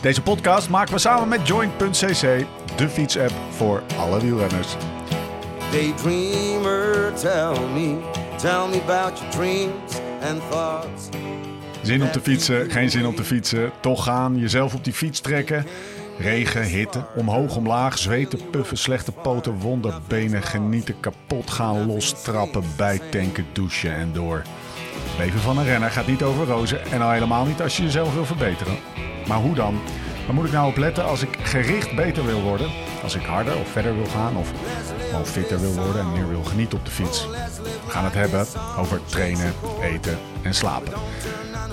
Deze podcast maken we samen met Joint.cc, de fietsapp voor alle wielrenners. Daydreamer, tell me, tell me about your dreams and thoughts. Zin om te fietsen, geen zin om te fietsen. Toch gaan, jezelf op die fiets trekken. Regen, hitte, omhoog, omlaag, zweten, puffen, slechte poten, wonderbenen, genieten, kapot gaan, lostrappen, bijtanken, douchen en door. Leven van een renner gaat niet over rozen en al helemaal niet als je jezelf wil verbeteren. Maar hoe dan? Waar moet ik nou op letten als ik gericht beter wil worden? Als ik harder of verder wil gaan of fitter wil worden en meer wil genieten op de fiets? We gaan het hebben over trainen, eten en slapen.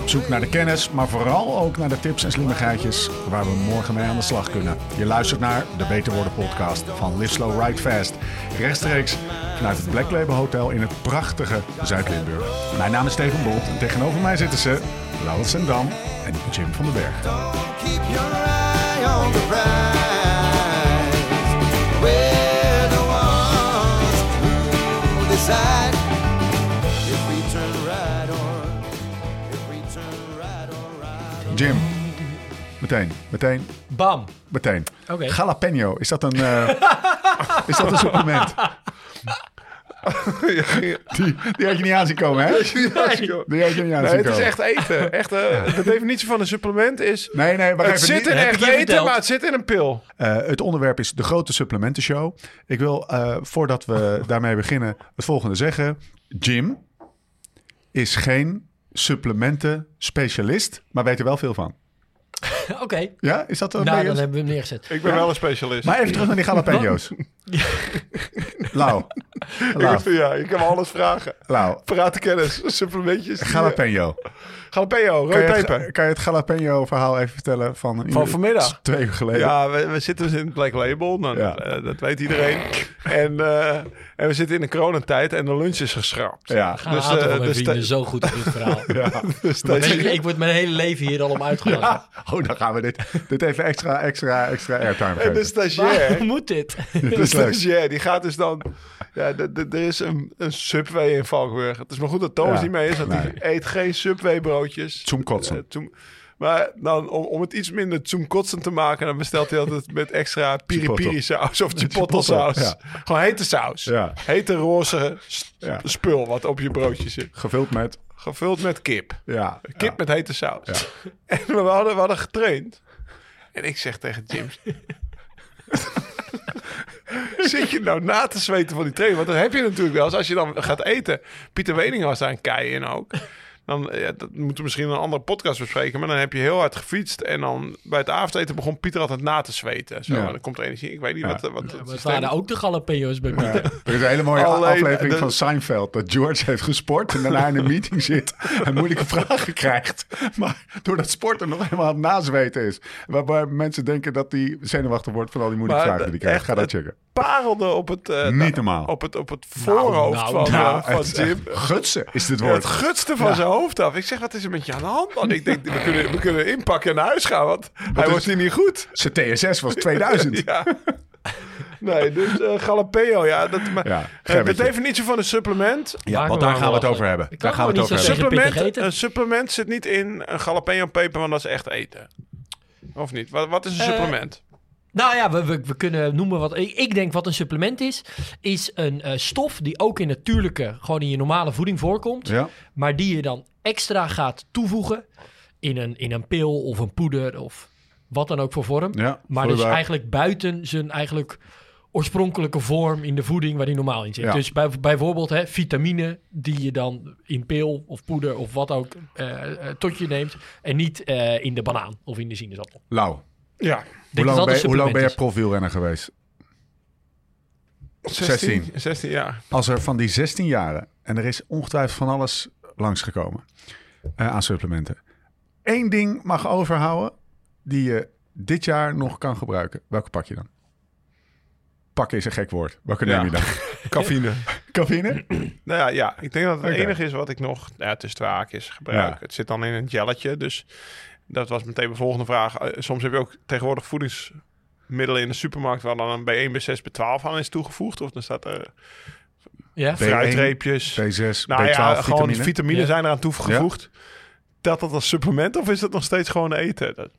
Op zoek naar de kennis, maar vooral ook naar de tips en slimmigheidjes waar we morgen mee aan de slag kunnen. Je luistert naar de Beter Worden podcast van Live Slow Ride Fast. Rechtstreeks vanuit het Black Label Hotel in het prachtige Zuid-Limburg. Mijn naam is Steven Bolt en tegenover mij zitten ze Laurens Sendam en Jim van den Berg. Jim, meteen, meteen, Bam. meteen. Oké. Jalapeno, is dat een, eh, is dat een supplement? Die, die had je niet aan zien komen, hè? Die had je niet aan zien het is echt eten. Echt, eh, de definitie van een supplement is... Nee, nee, wacht Het even, zit in echt eten, verteld? maar het zit in een pil. Eh, het onderwerp is de grote supplementenshow. Ik wil, eh, voordat we daarmee beginnen, het volgende zeggen. Jim is geen supplementen-specialist, maar weet er wel veel van. Oké. Ja, is dat een Nou, dan hebben we hem neergezet. Ik ben wel een specialist. Maar even terug naar die jalapeno's. Lau. Lau. Ja, je kan me alles vragen. Lau. Praten kennis, supplementjes. Jalapeno. Jalapeno, Kan rode je, het, peper. kan je het jalapeno verhaal even vertellen van, Van uur- vanmiddag? Twee uur geleden. Ja, we, we zitten dus in het Black Label. Nou, Ja. eh, dat weet iedereen. En, eh, en we zitten in de coronatijd en de lunch is geschrapt. Ja. Gaan Dus, mijn dus vrienden de- zo goed op dit verhaal. Ja. Dus je, ik word mijn hele leven hier al om uitgelachen. Ja. Oh, dan gaan we dit, dit even extra, extra, extra airtime en geven. de stagiair, Waarom moet dit? De stagiair, die gaat dus dan... Ja, de- de- er is een, een Subway in Valkenburg. Het is maar goed dat Thomas Ja. niet mee is, want Nee. die eet geen Subway broodjes. Zoomkotsen. Eh, maar dan, om, om het iets minder zoomkotsen te maken, dan bestelt hij altijd met extra piri Chipotle. piri saus of Chipotle, saus. ja. Gewoon hete saus. Ja. Hete roze Ja. spul wat op je broodje zit. Gevuld met... Gevuld met kip. Ja. Kip ja. met hete saus. Ja. En we hadden, we hadden getraind. En ik zeg tegen Jim... Zit je nou na te zweten van die training? Want dan heb je natuurlijk wel eens, als je dan gaat eten. Pieter Wening was daar een kei in ook. Dan, ja, dat moeten we misschien een andere podcast bespreken. Maar dan heb je heel hard gefietst. En dan bij het avondeten begon Pieter altijd na te zweten. Zo, Ja. dan komt er energie. Ik weet niet Ja. wat, wat het Maar het systeem- waren ook de jalapenos bij Pieter. Er is een hele mooie Alleen, aflevering de- van Seinfeld. Dat George heeft gesport en daarna in een meeting zit en moeilijke vragen krijgt. Maar doordat sporten nog helemaal aan het nazweten is. Waarbij mensen denken dat hij zenuwachtig wordt van al die moeilijke Maar vragen die hij krijgt. Ga dat checken. parelde op het, eh, Niet nou, normaal. Op het, op het voorhoofd nou, van, nou, eh, van het, Jim. gutsen is dit Ja, woord. het gutste van zijn hoofd af. Ik zeg, wat is er met je aan de hand, man? Ik denk, we kunnen, we kunnen inpakken en naar huis gaan, want hij is- wordt hier niet goed. Zijn TSS was 2000. Ja. Nee, dus eh jalapeno, ja. Dat, maar, Ja, eh, de definitie van een supplement. Ja, want daar gaan we het over hebben. Ik Daar kan gaan we het over niet hebben. Supplement, een supplement zit niet in een jalapeno peper, want dat is echt eten. Of niet? Wat, wat is een Eh, supplement? Nou ja, we, we, we kunnen noemen wat... Ik, denk wat een supplement is, is een eh, stof die ook in natuurlijke, gewoon in je normale voeding voorkomt. Ja, Maar die je dan extra gaat toevoegen in een, in een pil of een poeder of wat dan ook voor vorm. ja. maar dus eigenlijk buiten zijn eigenlijk oorspronkelijke vorm in de voeding waar die normaal in zit. Ja. Dus bij, bijvoorbeeld hè, vitamine die je dan in pil of poeder of wat ook eh, eh, tot je neemt. En niet eh, in de banaan of in de sinaasappel. Lau, Ja. Hoe dat lang, ben, hoe lang ben je profielrenner geweest? 16. 16 jaar. Als er van die 16 jaren, en er is ongetwijfeld van alles langsgekomen eh, aan supplementen. Eén ding mag overhouden die je dit jaar nog kan gebruiken. Welke pak je dan? Pakken is een gek woord. Welke neem Ja. je dan? Cafeïne. Cafeïne? Nou ja, ja, ik denk dat het enige is wat ik nog ja, tussen twee haakjes gebruik. Ja. Het zit dan in een gelletje, dus dat was meteen mijn volgende vraag. Eh, Soms heb je ook tegenwoordig voedingsmiddelen in de supermarkt waar dan een B1, B6, B12 aan is toegevoegd. Of dan staat er Ja? B1, fruitreepjes. B6, nou B12 ja, gewoon vitamine. vitamine Ja. zijn eraan toegevoegd. Telt dat als supplement of is dat nog steeds gewoon eten? Dat,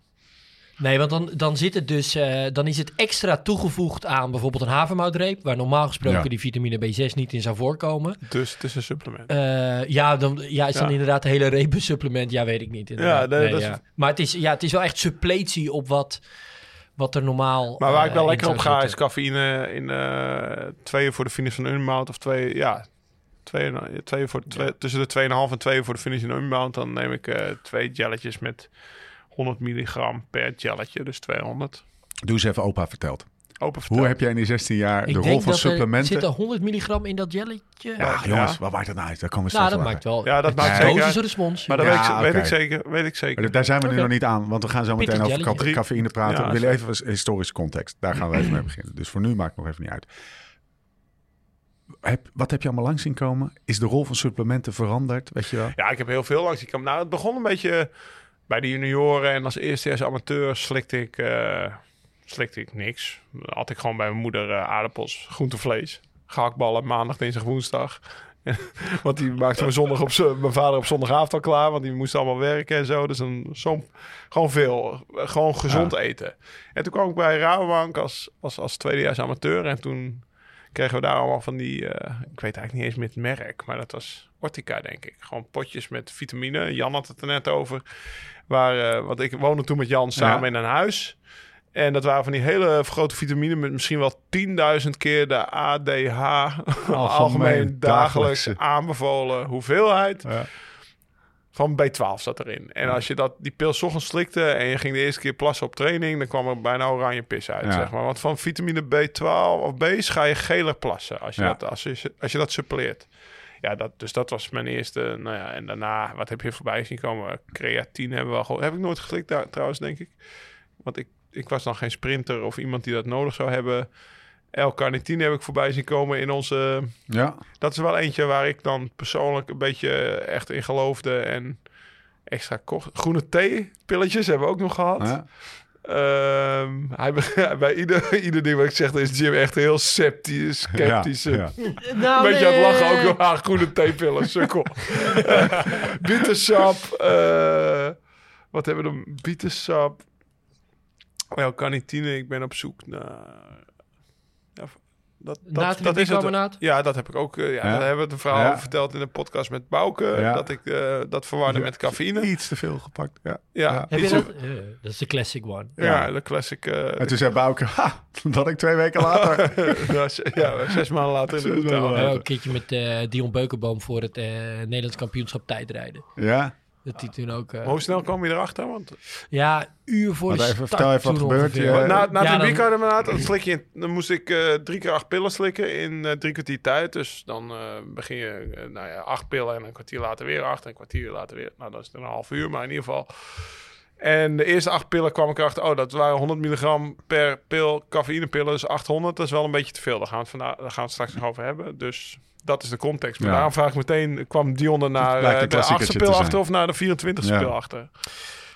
Nee, want dan, dan zit het dus, eh, dan is het extra toegevoegd aan bijvoorbeeld een havermoutreep, waar normaal gesproken Ja. die vitamine B6 niet in zou voorkomen. Dus het is een supplement. Eh, ja, dan, ja, is dan Ja. inderdaad een hele reep supplement? Ja, weet ik niet. inderdaad. Ja, nee, dat is-. Maar het is, ja, het is wel echt suppletie op wat, wat er normaal Maar waar ik eh, wel lekker op ga is cafeïne in eh tweeën voor de finish van Unbound. Of twee, ja, twee, twee voor, twee, tussen de 2,5 en 2 voor de finish in Unbound. Dan neem ik eh, twee jelletjes met 100 milligram per jelletje, dus 200. Doe eens even opa verteld. Open vertel. Hoe heb jij in die 16 jaar Ik de rol van dat er supplementen... zit er 100 milligram in dat jelletje. Ja, Ja. jongens, wat maakt dat nou uit? Daar komen we nou, straks dat maakt wel. Ja, dat maakt het zeker dosis respons. Maar dat Ja, weet, ik, weet ik zeker. Weet ik zeker. Maar Daar zijn we nu nog niet aan, want we gaan zo meteen Pittig over jelletje. cafeïne praten. Ja, we willen even historische context. Daar gaan we even mee beginnen. Dus voor nu maakt het nog even niet uit. Heb, wat heb je allemaal langs zien komen? Is de rol van supplementen veranderd? Weet je wel? Ja, ik heb heel veel langs. Nou, het begon een beetje bij de junioren en als eerstejaars amateur slikte ik, eh, slikte ik niks. Dan had ik gewoon bij mijn moeder eh, aardappels, groentevlees, gehaktballen, maandag, dinsdag, woensdag. want die maakte me zondag op mijn vader op zondagavond al klaar, want die moest allemaal werken en zo. Dus dan zo, gewoon veel, gewoon gezond eten. En toen kwam ik bij Rabobank als, als, als tweedejaars amateur en toen kregen we daar allemaal van die, eh, ik weet eigenlijk niet eens meer het merk, maar dat was Ortica, denk ik. Gewoon potjes met vitamine. Jan had het er net over. Waar, eh, want ik woonde toen met Jan samen Ja. in een huis. En dat waren van die hele grote vitamine met misschien wel 10.000 keer de ADH, algemeen, dagelijks aanbevolen hoeveelheid. Ja. Van B12 zat erin. En als je dat, die pil 's ochtends slikte en je ging de eerste keer plassen op training, dan kwam er bijna oranje pis uit, Ja. zeg maar. Want van vitamine B12 of B's ga je geler plassen als je, Ja. dat, als je, als je dat suppleert. Ja, dat, dus dat was mijn eerste. Nou ja, en daarna, wat heb je voorbij zien komen? Creatine hebben we al gehoord. Heb ik nooit geslikt daar, trouwens, denk ik. Want ik, ik was dan geen sprinter of iemand die dat nodig zou hebben. L-carnitine heb ik voorbij zien komen in onze Ja, dat is wel eentje waar ik dan persoonlijk een beetje echt in geloofde en extra kocht. Groene thee-pilletjes hebben we ook nog gehad. ja. Ehm, hij, bij ieder, ieder ding wat ik zeg, is Jim echt heel sceptisch, sceptisch. Ja, ja. Nou, Een beetje aan het lachen ook. Ah, groene theepillen, sukkel. Bietensap. eh, wat hebben we dan? Bietensap. Wel, carnitine. Ik ben op zoek naar... Ja, dat, dat, dat is het. Ja, dat heb ik ook. eh, ja, Ja. Daar hebben we het verhaal Ja. over verteld in de podcast met Bouke. Ja. Dat ik eh, dat verwarde met cafeïne. Iets te veel gepakt. Ja. Ja, Ja. Heb je iets- dat? Eh, dat is de classic one. ja, Ja. de classic. eh, En toen zei Bouke, ha, dat ik twee weken later... ja, zes maanden later in de maanden later. een keertje met eh, Dion Beukenboom voor het eh, Nederlands kampioenschap tijdrijden. ja, Dat die toen ook... eh, Maar Hoe snel kwam je erachter? Want ja, uur voor Want de even- start vertel even wat gebeurt. na na ja, de dan- bicarbonaat, dan slik je, dan moest ik eh, drie keer acht pillen slikken in eh, drie kwartier tijd. Dus dan eh, begin je, nou ja, acht pillen en een kwartier later weer acht en een kwartier later weer. Nou, dat is dan een half uur, maar in ieder geval. En de eerste acht pillen kwam ik erachter, oh, dat waren 100 milligram per pil cafeïnepillen, dus 800. Dat is wel een beetje te veel. Daar gaan we het, vandaag, daar gaan we het straks nog over hebben. Dus dat is de context. Maar Ja. daarom vraag ik meteen, kwam Dion er naar eh, de achtste te pil achter of naar de 24ste Ja. pil achter?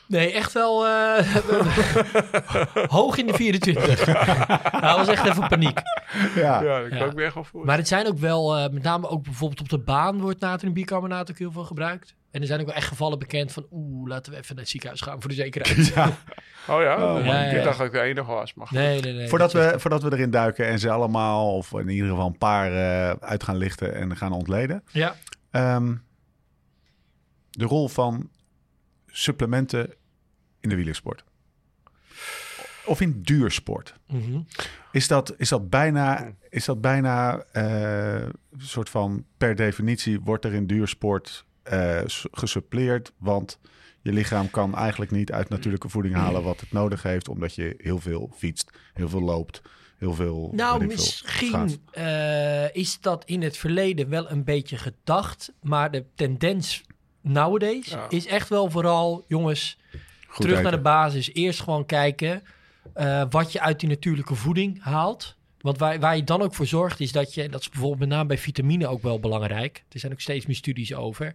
Nee, echt wel eh, hoog in de 24. nou, dat was echt even paniek. ja. Ja, dat kan Ja. ik me echt wel voor. Maar het zijn ook wel, eh, met name ook bijvoorbeeld op de baan wordt natriumbicarbonaat ook heel veel gebruikt. En er zijn ook wel echt gevallen bekend van, oeh, laten we even naar het ziekenhuis gaan voor de zekerheid. ja. Oh ja? Oh, ja, ik ja. dacht dat ik de enige was. Maar. Nee, nee, nee. Voordat we, voordat we erin duiken en ze allemaal, of in ieder geval een paar eh, uit gaan lichten en gaan ontleden. Ja, Ehm, de rol van supplementen in de wielersport. Of in duursport. mhm. Is dat, is dat bijna, is dat bijna eh, een soort van per definitie wordt er in duursport eh, s- gesuppleerd? Want je lichaam kan eigenlijk niet uit natuurlijke voeding halen wat het nodig heeft, omdat je heel veel fietst, heel veel loopt, heel veel. Nou, veel, misschien eh, is dat in het verleden wel een beetje gedacht. Maar de tendens nowadays Ja. is echt wel vooral, jongens, Goed terug naar de basis. Eerst gewoon kijken eh, wat je uit die natuurlijke voeding haalt. Want waar, waar je dan ook voor zorgt, is dat je, dat is bijvoorbeeld met name bij vitamine ook wel belangrijk. Er zijn ook steeds meer studies over.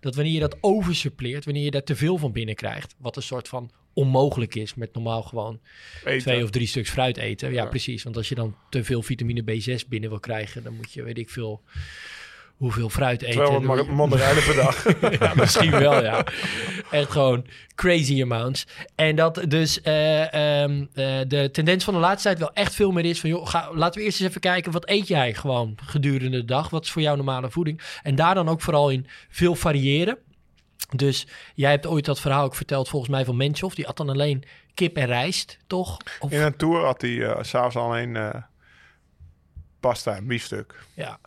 Dat wanneer je dat oversuppleert, wanneer je daar te veel van binnen krijgt, wat een soort van onmogelijk is met normaal gewoon Eten. twee of drie stuks fruit eten. Ja, Ja. precies. Want als je dan te veel vitamine B6 binnen wil krijgen, dan moet je, weet ik veel, hoeveel fruit eten. 200 ma- mandarijnen per dag. ja, misschien wel, ja. Echt gewoon crazy amounts. En dat dus eh, ehm, eh, de tendens van de laatste tijd wel echt veel meer is van... joh, ga, laten we eerst eens even kijken, wat eet jij gewoon gedurende de dag? Wat is voor jou normale voeding? En daar dan ook vooral in veel variëren. Dus jij hebt ooit dat verhaal ook verteld volgens mij van Menchoff. Die at dan alleen kip en rijst, toch? Of, In een tour had hij eh, s'avonds alleen pasta en biefstuk. ja.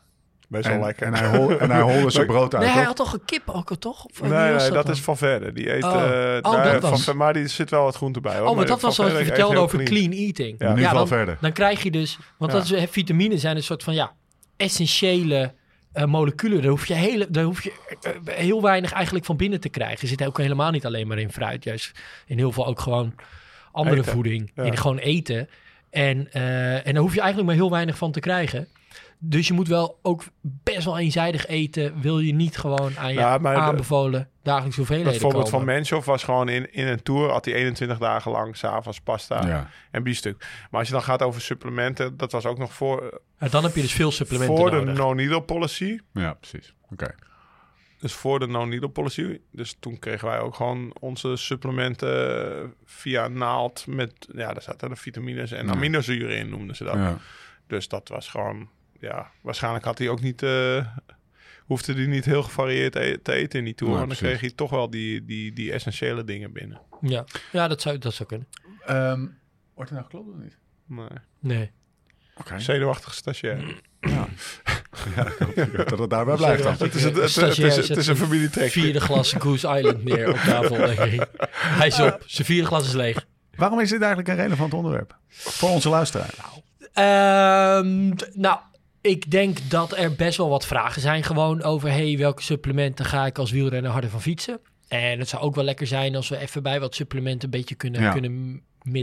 Best wel En, lekker. en, hij hol, en hij holde zijn brood uit, Nee, hij had toch een kip ook, toch? Of, Nee, nee, dat is van verder. Die eet. Oh. eh, Oh, van was- maar die zit wel wat groente bij. Hoor. Oh, maar Maar dat was wat je vertelde over clean, eating. Ja. Nu wel dan, verder. dan krijg je dus... Want Ja. dat is, vitamine zijn een soort van, ja, essentiële eh, moleculen. Daar hoef je, hele, daar hoef je eh, heel weinig eigenlijk van binnen te krijgen. Je zit ook helemaal niet alleen maar in fruit. Juist in heel veel ook gewoon andere Eten. voeding. Ja. In gewoon eten. En, eh, en daar hoef je eigenlijk maar heel weinig van te krijgen. Dus je moet wel ook best wel eenzijdig eten. Wil je niet gewoon aan je Ja, maar de- aanbevolen dagelijkse hoeveelheden Dat voorbeeld van komen. Menchoff was gewoon in, in een tour. Had hij 21 dagen lang s'avonds pasta Ja. en biefstuk. Maar als je dan gaat over supplementen. Dat was ook nog voor, Ja, dan heb je dus veel supplementen voor de nodig. no-needle policy. ja, precies. Oké. Dus voor de no-needle policy. Dus toen kregen wij ook gewoon onze supplementen via naald. Met, ja, daar zaten de vitamines en Ja. aminozuren in, noemden ze dat. Ja. Dus dat was gewoon, ja, waarschijnlijk had hij ook niet, eh, hoefde hij niet heel gevarieerd e- te eten in die tour. Ja, want dan precies. kreeg hij toch wel die, die, die essentiële dingen binnen. Ja, ja dat, zou, dat zou kunnen. Ehm, wordt er nou geklopt of niet? Nee. Nee. Oké. Zenuwachtige stagiair. dat het daarbij blijft dan. Het is, het, het, het, is, het een familietrek. Vierde glas Goose Island neer op tafel. Hij is op. Zijn vierde glas is leeg. Waarom is dit eigenlijk een relevant onderwerp? Voor onze luisteraar. Ehm, nou, ik denk dat er best wel wat vragen zijn gewoon over... hey, welke supplementen ga ik als wielrenner harder van fietsen? En het zou ook wel lekker zijn als we even bij wat supplementen een beetje kunnen, Ja. kunnen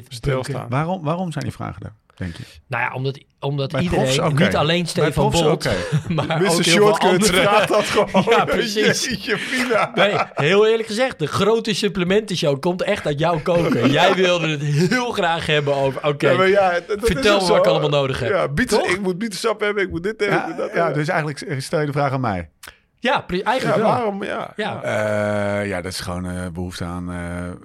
Stilstaan. Waarom, waarom zijn die vragen daar, denk je? Nou ja, omdat, omdat Bij iedereen, niet alleen Stefan Bolt, oké. maar ook Mr. heel veel Shortcut andere... vraagt dat gewoon. Ja, precies. Jeetje. Nee, heel eerlijk gezegd, de grote supplementenshow komt echt uit jouw koken. Jij wilde het heel graag hebben over... Oké, Ja, vertel me wat ik zo. allemaal nodig heb. Ja, bieten, ik moet bietensap hebben, ik moet dit hebben, ik Ja, dat ja, hebben. dus eigenlijk stel je de vraag aan mij. Ja, eigenlijk wel. waarom? Ja. Ja. Eh, ja, dat is gewoon eh, behoefte aan eh,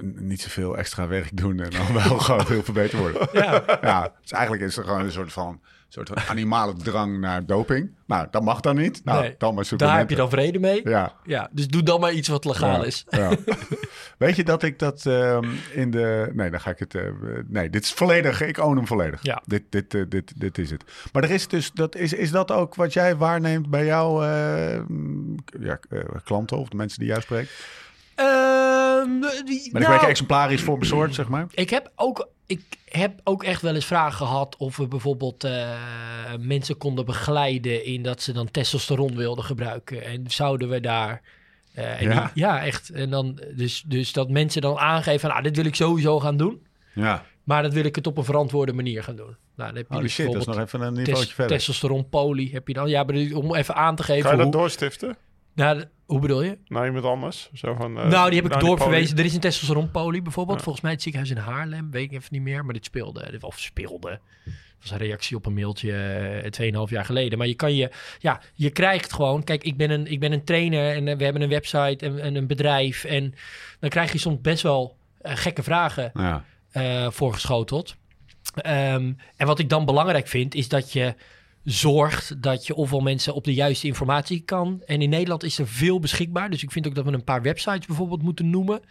n- niet zoveel extra werk doen en dan wel gewoon heel veel beter worden. Ja. Ja, dus eigenlijk is er gewoon een soort van, soort van animale drang naar doping. Nou, dat mag dan niet. Nou, Nee, dan maar Daar heb je dan vrede mee. Ja. Ja, dus doe dan maar iets wat legaal ja, is. ja. Weet je dat ik dat ehm, in de... Nee, dan ga ik het... eh, nee, dit is volledig... Ik own hem volledig. Ja. Dit, dit, eh, dit, dit is het. Maar er is dus... Dat is, is dat ook wat jij waarneemt bij jouw eh, ja, eh, klanten of de mensen die jij spreekt? Ehm, die- Ben ik nou, beetje exemplarisch voor mijn soort, zeg maar? ik heb ook... Ik heb ook echt wel eens vragen gehad of we bijvoorbeeld eh, mensen konden begeleiden in dat ze dan testosteron wilden gebruiken. En zouden we daar... eh, en Ja? die- ja, echt. En dan, dus, dus dat mensen dan aangeven, nou, dit wil ik sowieso gaan doen. Ja. Maar dat wil ik het op een verantwoorde manier gaan doen. Nou, dan heb je dus shit, dat is nog even een niveautje tes- verder. testosteron poly heb je dan. Ja, maar om even aan te geven Ga je dat hoe... doorstiften? Nou, hoe bedoel je? Naar iemand anders? Zo van, eh, nou, die heb ik doorverwezen. Er is een testosteron poly bijvoorbeeld. Ja. Volgens mij het ziekenhuis in Haarlem. Weet ik even niet meer. Maar dit speelde. dit- Of speelde. Dat was een reactie op een mailtje eh, 2,5 jaar geleden. Maar je kan je... Ja, je krijgt gewoon... Kijk, ik ben een, ik ben een trainer. En eh, we hebben een website en, en een bedrijf. En dan krijg je soms best wel gekke vragen Ja. eh voorgeschoteld. Ehm, en wat ik dan belangrijk vind, is dat je zorgt dat je ofwel mensen op de juiste informatie kan. En in Nederland is er veel beschikbaar. Dus ik vind ook dat we een paar websites bijvoorbeeld moeten noemen.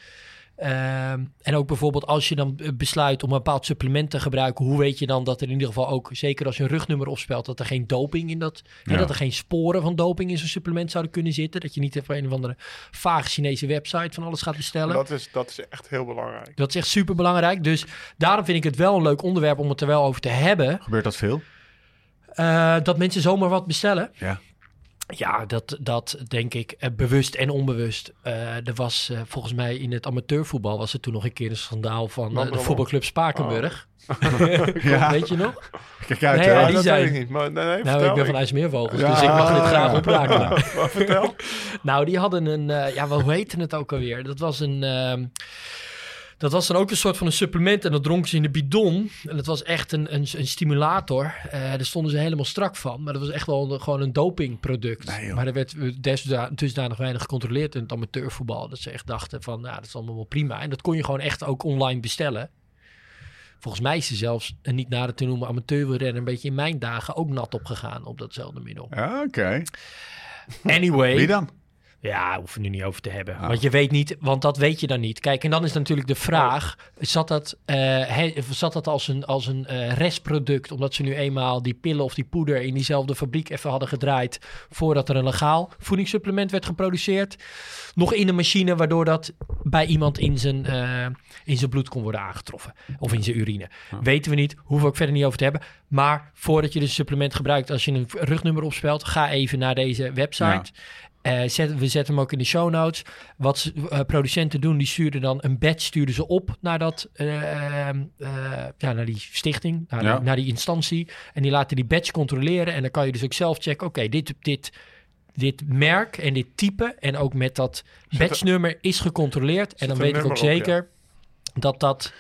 Ehm, en ook bijvoorbeeld als je dan eh, besluit om een bepaald supplement te gebruiken, hoe weet je dan dat er in ieder geval ook, zeker als je een rugnummer opspelt, dat er geen doping in dat, hè, Ja. dat er geen sporen van doping in zo'n supplement zouden kunnen zitten. Dat je niet even een of andere vage Chinese website van alles gaat bestellen. Dat is, dat is echt heel belangrijk. Dat is echt super belangrijk. Dus daarom vind ik het wel een leuk onderwerp om het er wel over te hebben. Gebeurt dat veel? Eh, dat mensen zomaar wat bestellen. Ja. Ja, dat, dat denk ik eh, bewust en onbewust. Eh, er was eh, volgens mij in het amateurvoetbal was er toen nog een keer een schandaal van de voetbalclub Spakenburg. Ja. Weet je nog? Kijk uit, Nee, ja, die dat zijn- weet ik niet. Maar nee, nee, Nou, ik ben van IJsmeervogels, Ja. dus ik mag dit graag oprakelen. Maar vertel. Nou, die hadden een, eh, ja, hoe heette het ook alweer? Dat was een, ehm, Dat was dan ook een soort van een supplement en dat dronken ze in de bidon. En dat was echt een, een, een stimulator. Eh, daar stonden ze helemaal strak van. Maar dat was echt wel een- gewoon een dopingproduct. Nee, maar er werd dusdanig weinig gecontroleerd in het amateurvoetbal. Dat ze echt dachten van, nou, dat is allemaal wel prima. En dat kon je gewoon echt ook online bestellen. Volgens mij is ze zelfs, en niet nader te noemen, amateurwielrennen... een beetje in mijn dagen ook nat opgegaan op datzelfde middel. Ja, oké. Anyway. Wie dan? Ja, hoeven we nu niet over te hebben. Oh. Want je weet niet, want dat weet je dan niet. Kijk, en dan is natuurlijk de vraag: zat dat, eh, he- zat dat als een, als een eh, restproduct, omdat ze nu eenmaal die pillen of die poeder in diezelfde fabriek even hadden gedraaid voordat er een legaal voedingssupplement werd geproduceerd? Nog in een machine, waardoor dat bij iemand in zijn, eh, in zijn bloed kon worden aangetroffen. Of in zijn urine. Weten we niet, hoeven we ook verder niet over te hebben. Maar voordat je dus een supplement gebruikt, als je een rugnummer opspelt, ga even naar deze website. Eh, zet, we zetten hem ook in de show notes. Wat ze- eh, producenten doen, die sturen dan een badge sturen ze op naar, dat, eh, ehm, eh, ja, naar die stichting, naar, Ja. die, naar die instantie. En die laten die badge controleren. En dan kan je dus ook zelf checken, oké, dit, dit, dit merk en dit type en ook met dat badge nummer is gecontroleerd. En dan weet ik ook nummer op, ja. zeker dat dat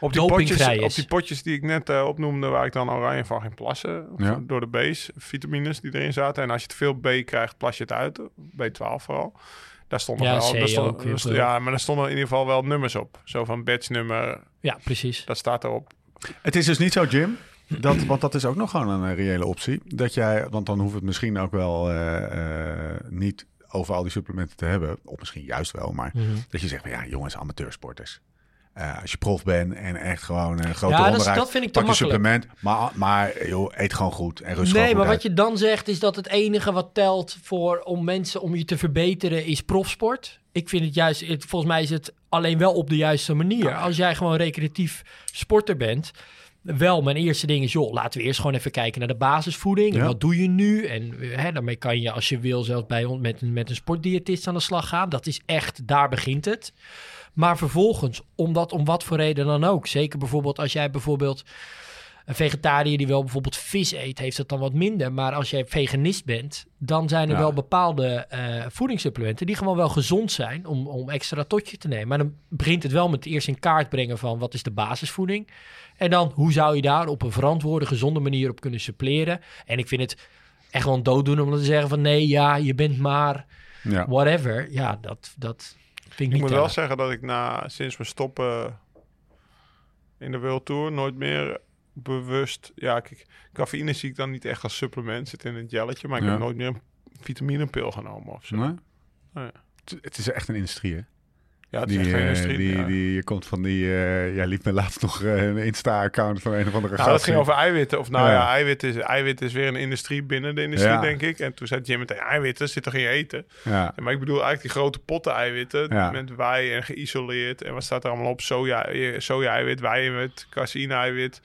Op die, potjes, is. op die potjes die ik net eh, opnoemde, waar ik dan oranje van ging plassen. Ja. Door de B's, vitamines die erin zaten. En als je te veel B krijgt, plas je het uit. B12 vooral. Daar stond nog Ja, wel. Daar stond, ook, daar ja, maar er stonden in ieder geval wel nummers op. Zo van badge nummer, ja, precies. dat staat erop. Het is dus niet zo, Jim. Dat, want dat is ook nog gewoon een eh, reële optie. Dat jij, want dan hoeft het misschien ook wel eh, eh, niet over al die supplementen te hebben. Of misschien juist wel, maar Mhm. dat je zegt van ja, jongens, amateursporters. Eh, als je prof bent en echt gewoon een grote Ja, dat is- vind ik pak makkelijk. supplement. Maar, maar joh, eet gewoon goed en rust Nee, maar wat je dan zegt is dat het enige wat telt voor om mensen om je te verbeteren is profsport. Ik vind het juist, het- volgens mij is het alleen wel op de juiste manier. Als jij gewoon recreatief sporter bent, wel mijn eerste ding is, joh, laten we eerst gewoon even kijken naar de basisvoeding. En wat doe je nu? En hè, daarmee kan je, als je wil, zelfs bij ons met, een- met een sportdiëtist aan de slag gaan. Dat is echt, daar begint het. Maar vervolgens, omdat om wat voor reden dan ook. Zeker bijvoorbeeld als jij bijvoorbeeld een vegetariër die wel bijvoorbeeld vis eet, heeft het dan wat minder. Maar als jij veganist bent, dan zijn er Ja. wel bepaalde eh, voedingssupplementen die gewoon wel gezond zijn om, om extra tot je te nemen. Maar dan begint het wel met eerst in kaart brengen van wat is de basisvoeding. En dan hoe zou je daar op een verantwoorde, gezonde manier op kunnen suppleren. En ik vind het echt wel een dooddoen om dan te zeggen van nee, ja, je bent maar Ja. whatever. Ja, dat, dat vind ik moet wel zeggen dat ik na, sinds mijn stoppen in de World Tour nooit meer bewust... Ja, kijk, cafeïne zie ik dan niet echt als supplement. Zit in een jelletje, maar ik Ja. heb nooit meer een vitaminepil genomen of zo. Nee? Nee. Het- Het is echt een industrie, hè? Ja, Die, eh, industrie. die, ja. die, je komt van die... eh jij liet me laatst nog eh, een Insta-account van een of andere Nou, dat ging over eiwitten. Of nou Ja. ja, eiwit, is, eiwit is weer een industrie binnen de industrie, Ja. denk ik. En toen zei Jim meteen, eiwitten zit toch in je eten? Ja. Ja, maar ik bedoel eigenlijk die grote potten eiwitten Ja. met wei en geïsoleerd. En wat staat er allemaal op? Soja, eh, soja-eiwit, wei met caseïne-eiwit.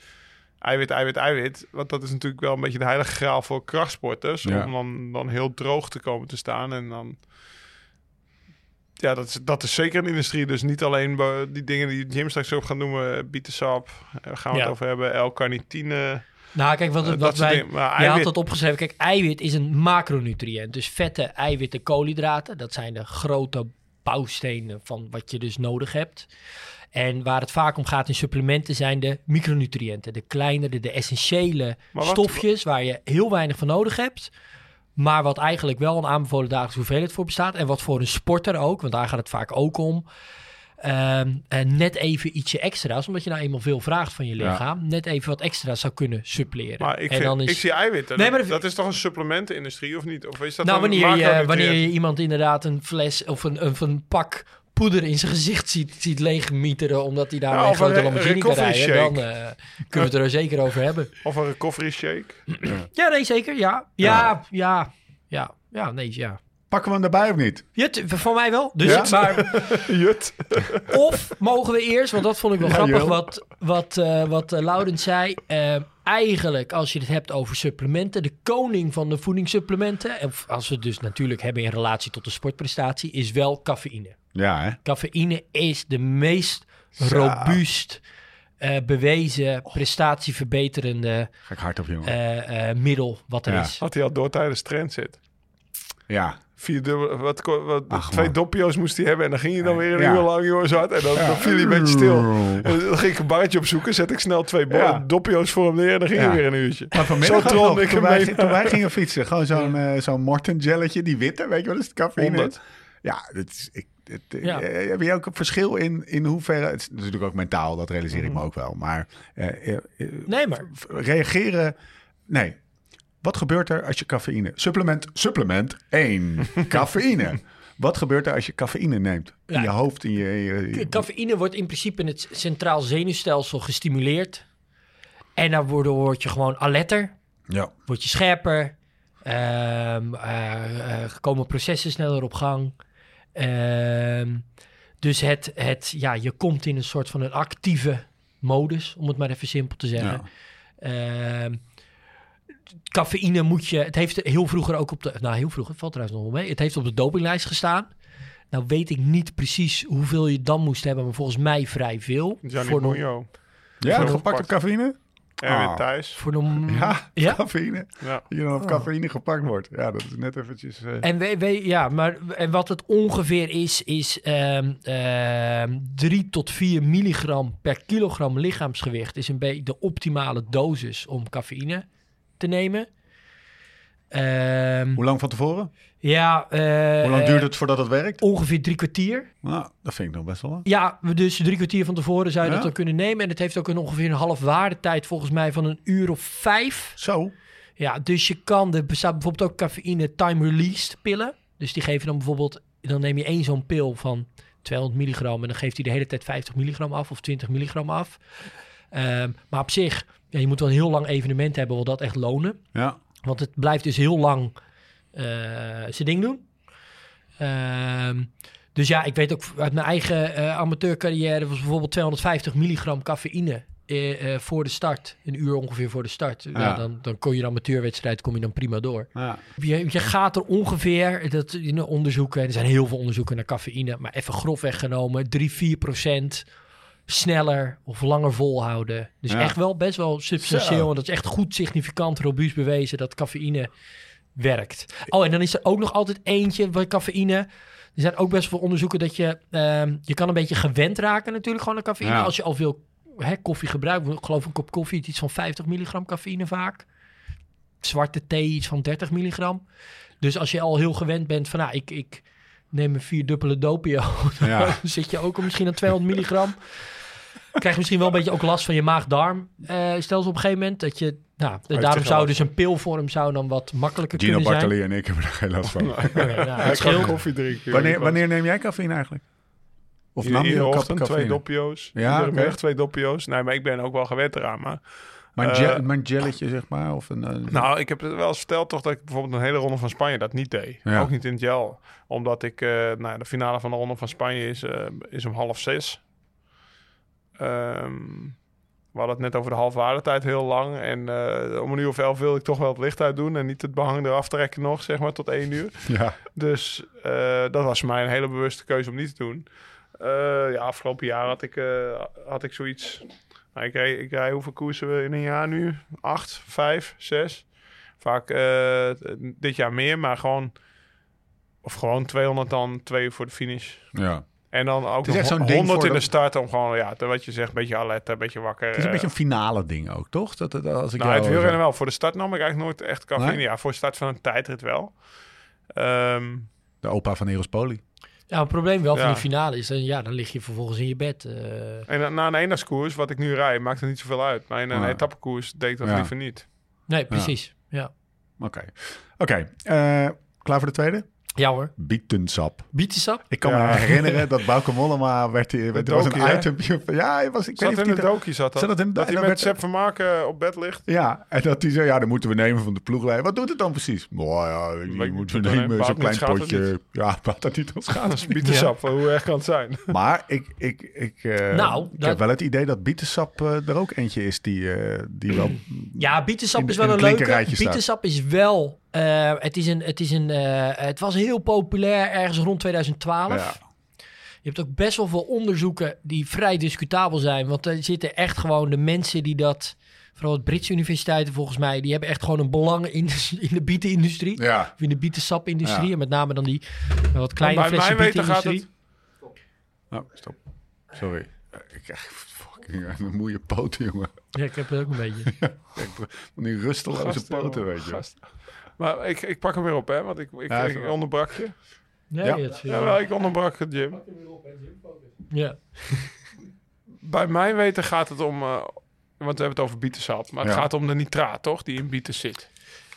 Eiwit, eiwit, eiwit. Want dat is natuurlijk wel een beetje de heilige graal voor krachtsporters. Ja. Om dan, dan heel droog te komen te staan. En dan... Ja, dat is, dat is zeker een industrie. Dus niet alleen die dingen die Jim straks ook gaat noemen. Bietensap, daar gaan we Ja. het over hebben. L-carnitine. Nou, kijk, wat, Eh, wat dat soort wij... Maar Je had het opgeschreven. Kijk, eiwit is een macronutriënt. Dus vetten, eiwitten, koolhydraten. Dat zijn de grote bouwstenen van wat je dus nodig hebt. En waar het vaak om gaat in supplementen zijn de micronutriënten. De kleinere, de essentiële wat- stofjes waar je heel weinig van nodig hebt. Maar wat eigenlijk wel een aanbevolen dagelijkse hoeveelheid voor bestaat. En wat voor een sporter ook, want daar gaat het vaak ook om. ehm, en net even ietsje extra's, omdat je nou eenmaal veel vraagt van je Ja. lichaam. Net even wat extra zou kunnen suppleren. Maar ik, en vind, dan is... ik zie eiwitten. Nee, dat, maar dat- dat is toch een supplementenindustrie of niet? Of is dat nou, een wanneer je, macronutriënt? wanneer je iemand inderdaad een fles of een, een, een pak poeder in zijn gezicht ziet, ziet leegmieteren omdat hij daar Ja, een grote Lamborghini kan rijden, dan eh, kunnen we het er zeker over hebben. Of een recovery shake? Ja, nee, zeker. Ja, ja, ja, ja, ja, nee, ja. Pakken we hem erbij of niet? Jut, van mij wel. Dus, Ja? maar, Jut. of mogen we eerst, want dat vond ik wel Ja, grappig, joh. wat, wat, eh, wat eh, Laurens zei. Eh, eigenlijk, als je het hebt over supplementen, de koning van de voedingssupplementen, en als we het dus natuurlijk hebben in relatie tot de sportprestatie, is wel cafeïne. Ja, hè? Cafeïne is de meest robuust eh, bewezen prestatieverbeterende Ga ik hard op, jongen. middel wat er Ja. is. Had hij al door tijdens transit. ja. Vier dubbel, wat, wat, Ach, twee man. doppio's moest hij hebben. En dan ging je dan weer een Ja. uur lang joh, zo hard. En dan, dan viel hij een beetje stil. En dan ging ik een barretje opzoeken. Zet ik snel twee doppio's voor hem neer. En dan ging Ja. hij weer een uurtje. Maar vanmiddag Zo nog, ik toen, wij, toen wij gingen fietsen. Gewoon zo'n eh, zo'n Morten gelletje, die witte. Weet je wat is het cafeïne? 100. Ja, dat is, ik, het, eh, Ja. eh, heb je ook een verschil in, in hoeverre... Het is natuurlijk ook mentaal, dat realiseer ik me ook wel. Maar eh, Nee, maar reageren... Nee. Wat gebeurt er als je cafeïne... Supplement, supplement 1. cafeïne. Wat gebeurt er als je cafeïne neemt? In Ja. je hoofd, in je... Cafeïne wordt in principe in het centraal zenuwstelsel gestimuleerd. En daardoor word je gewoon alerter, ja. word je scherper, ehm, eh, eh, komen processen sneller op gang. Ehm, dus het, het, ja, je komt in een soort van een actieve modus, om het maar even simpel te zeggen. Ehm, cafeïne moet je, het heeft heel vroeger ook op de, nou heel vroeger, het valt trouwens nog wel mee, het heeft op de dopinglijst gestaan. Nou weet ik niet precies hoeveel je dan moest hebben, maar volgens mij vrij veel. Gianni voor. Ja, gepakt op cafeïne? Erwin Ah. Thijs. voor de, Ja, Ja? cafeïne. Ja. Je dan op Oh. cafeïne gepakt wordt. Ja, dat is net eventjes... eh, En, we, we- ja, maar en wat het ongeveer is, is ehm ehm 3 tot 4 milligram per kilogram lichaamsgewicht is een beetje de optimale dosis om cafeïne te nemen. Ehm, Hoe lang van tevoren? ja, eh, Hoe lang eh, duurt het voordat het werkt? Ongeveer drie kwartier. Nou, dat vind ik nog best wel lang. Ja, dus drie kwartier van tevoren zou je Ja? dat dan kunnen nemen. En het heeft ook een ongeveer een half waardetijd volgens mij van een uur of vijf. Zo. Ja, dus je kan, er bestaat bijvoorbeeld ook cafeïne time-released pillen. Dus die geven dan bijvoorbeeld, dan neem je één zo'n pil van 200 milligram en dan geeft hij de hele tijd 50 milligram af of 20 milligram af. Ehm, maar op zich, ja, je moet wel een heel lang evenement hebben, wil dat echt lonen. Ja. Want het blijft dus heel lang eh, zijn ding doen. Ehm, dus ja, ik weet ook uit mijn eigen eh, amateurcarrière was bijvoorbeeld 250 milligram cafeïne eh, voor de start. Een uur ongeveer voor de start. Ja. Dan, dan kon je een amateurwedstrijd, kom je dan prima door. ja. Je, je gaat er ongeveer, dat in de onderzoeken, er zijn heel veel onderzoeken naar cafeïne, maar even grofweg genomen, 3, 4 procent sneller of langer volhouden. Dus Ja. echt wel best wel substantieel. En dat is echt goed significant, robuust bewezen dat cafeïne werkt. Oh, en dan is er ook nog altijd eentje bij cafeïne. Er zijn ook best veel onderzoeken dat je... ehm, je kan een beetje gewend raken natuurlijk gewoon aan cafeïne. Ja. Als je al veel hè, koffie gebruikt. Ik geloof een kop koffie iets van 50 milligram cafeïne vaak. Zwarte thee iets van 30 milligram. Dus als je al heel gewend bent van... Nou, ik, ik neem een vierdubbele dopio. Ja. dan zit je ook misschien aan 200 milligram. Krijg je misschien wel een beetje ook last van je maag-darm eh stelsel op een gegeven moment. Dat je, nou, daarom zou dus een pilvorm zou dan wat makkelijker Gino kunnen zijn. Bartali en ik hebben er geen last van. Oké, nou, Hij kan koffie drinken. Wanneer, wanneer neem jij cafeïne eigenlijk? Of Iedere, nam je ook twee doppio's. Ja, middag twee doppio's. Nee, maar ik ben ook wel gewend eraan. Maar Maar een, Eh, gel, maar een gelletje, zeg maar? Of een, een- Nou, ik heb het wel eens verteld toch dat ik bijvoorbeeld een hele ronde van Spanje dat niet deed. Ja. Ook niet in het gel. Omdat ik, eh, nou, de finale van de ronde van Spanje is, eh, is om half zes. Ehm, we hadden het net over de halfwaardetijd heel lang. En eh, om een uur of elf wil ik toch wel het licht uit doen. En niet het behang eraf trekken nog, zeg maar, tot één uur. ja. Dus eh, dat was voor mij een hele bewuste keuze om niet te doen. Eh, ja, afgelopen jaar had ik, eh, had ik zoiets. Nou, ik, rij, ik rij hoeveel koersen we in een jaar nu? Acht, vijf, zes. Vaak eh, dit jaar meer, maar gewoon. Of gewoon 200 dan twee voor de finish. ja. En dan ook nog zo'n ding 100 voor in de start om gewoon, ja, wat je zegt, een beetje alert, een beetje wakker. Het is een eh, beetje een finale ding ook, toch? Dat, dat, als ik nou, het wielrennen wel. Voor de start nam ik eigenlijk nooit echt cafeïne. Nee? Ja, voor de start van een tijdrit wel. Ehm, De opa van Eros Poli. Ja, het probleem wel van Ja. die finale is, dan, ja, dan lig je vervolgens in je bed. eh. En na- na een eendagskoers, wat ik nu rijd, maakt het niet zoveel uit. Maar in een Ja. etappekoers deed ik dat Ja. liever niet. nee, precies. Ja. Oké. Oké. eh, klaar voor de tweede? Ja hoor. Bietensap. Bietensap? Ik kan Ja. me herinneren dat Bauke Mollema werd... werd er was een van... Ja, hij was, ik weet Zat niet of in de dat- dokie zat dat. Zat dat in dat hij en met dan Sepp van Marken op bed ligt. Ja, en dat hij zei, ja, dan moeten we nemen van de ploegleider. Wat doet het dan precies? Nou ja, die moeten we nemen, zo'n klein potje. Ja, baat dat niet ons Dat is bietensap, hoe erg kan het zijn? Maar ik, ik, ik, eh, Nou, ik dat- heb wel het idee dat bietensap eh, er ook eentje is die, eh, die wel... Ja, bietensap In- is wel een leuke. Bietensap is wel... eh, het, is een, het, is een, eh, het was heel populair ergens rond 2012. Ja. Je hebt ook best wel veel onderzoeken die vrij discutabel zijn. Want er zitten echt gewoon de mensen die dat vooral de Britse universiteiten volgens mij, die hebben echt gewoon een belang in de, in de bietenindustrie. Ja. Of in de bietensapindustrie. Ja. En met name dan die wat kleine bij flessen mijn weten gaat bietenindustrie. Oh, stop. Sorry. Eh, Ik krijg fucking een moeie poten, jongen. Ja, ik heb het ook een beetje. Ik van die rusteloze Gast, poten, jongen, weet je. gast. Maar ik, ik pak hem weer op, hè, want ik, ik, Ja, ik wel. onderbrak je. Nee, Ja. het is, Ja, eh, wel, ik onderbrak het, Jim. ja. Bij mijn weten gaat het om, eh, want we hebben het over bietensap, maar het Ja. gaat om de nitraat, toch, die in bieten zit.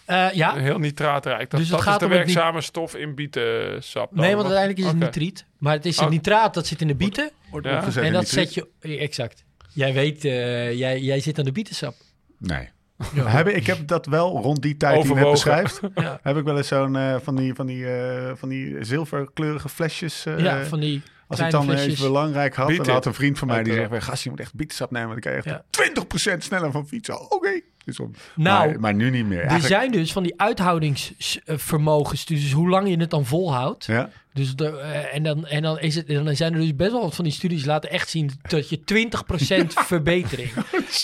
Eh, ja, Heel nitraatrijk. Dat, Dus het dat gaat is de om het werkzame stof in bietensap. dan, nee, want of- uiteindelijk is het Oké. nitriet. Maar het is het Oh. nitraat, dat zit in de bieten. Wordt Ja. opgezet En in dat zet je... Exact. Jij weet, eh, jij, jij zit aan de bietensap. Nee. Heb, ik- ik heb dat wel rond die tijd die je beschrijft. Ja. Heb ik wel eens zo'n eh, van, die, van, die, eh, van die zilverkleurige flesjes. eh, ja, van die als ik dan flesjes. even belangrijk had. En dan had een vriend van mij die zegt: Gast, je moet echt bietensap nemen. Want dan kan je echt Ja. 20% sneller van fietsen. Oké. Dus om- Nou, maar, maar nu niet meer. Er Eigenlijk- zijn dus van die uithoudingsvermogens, dus hoe lang je het dan volhoudt. Ja? Dus de, eh, en, dan, en dan, is het, dan zijn er dus best wel wat van die studies laten echt zien dat je 20% verbetering.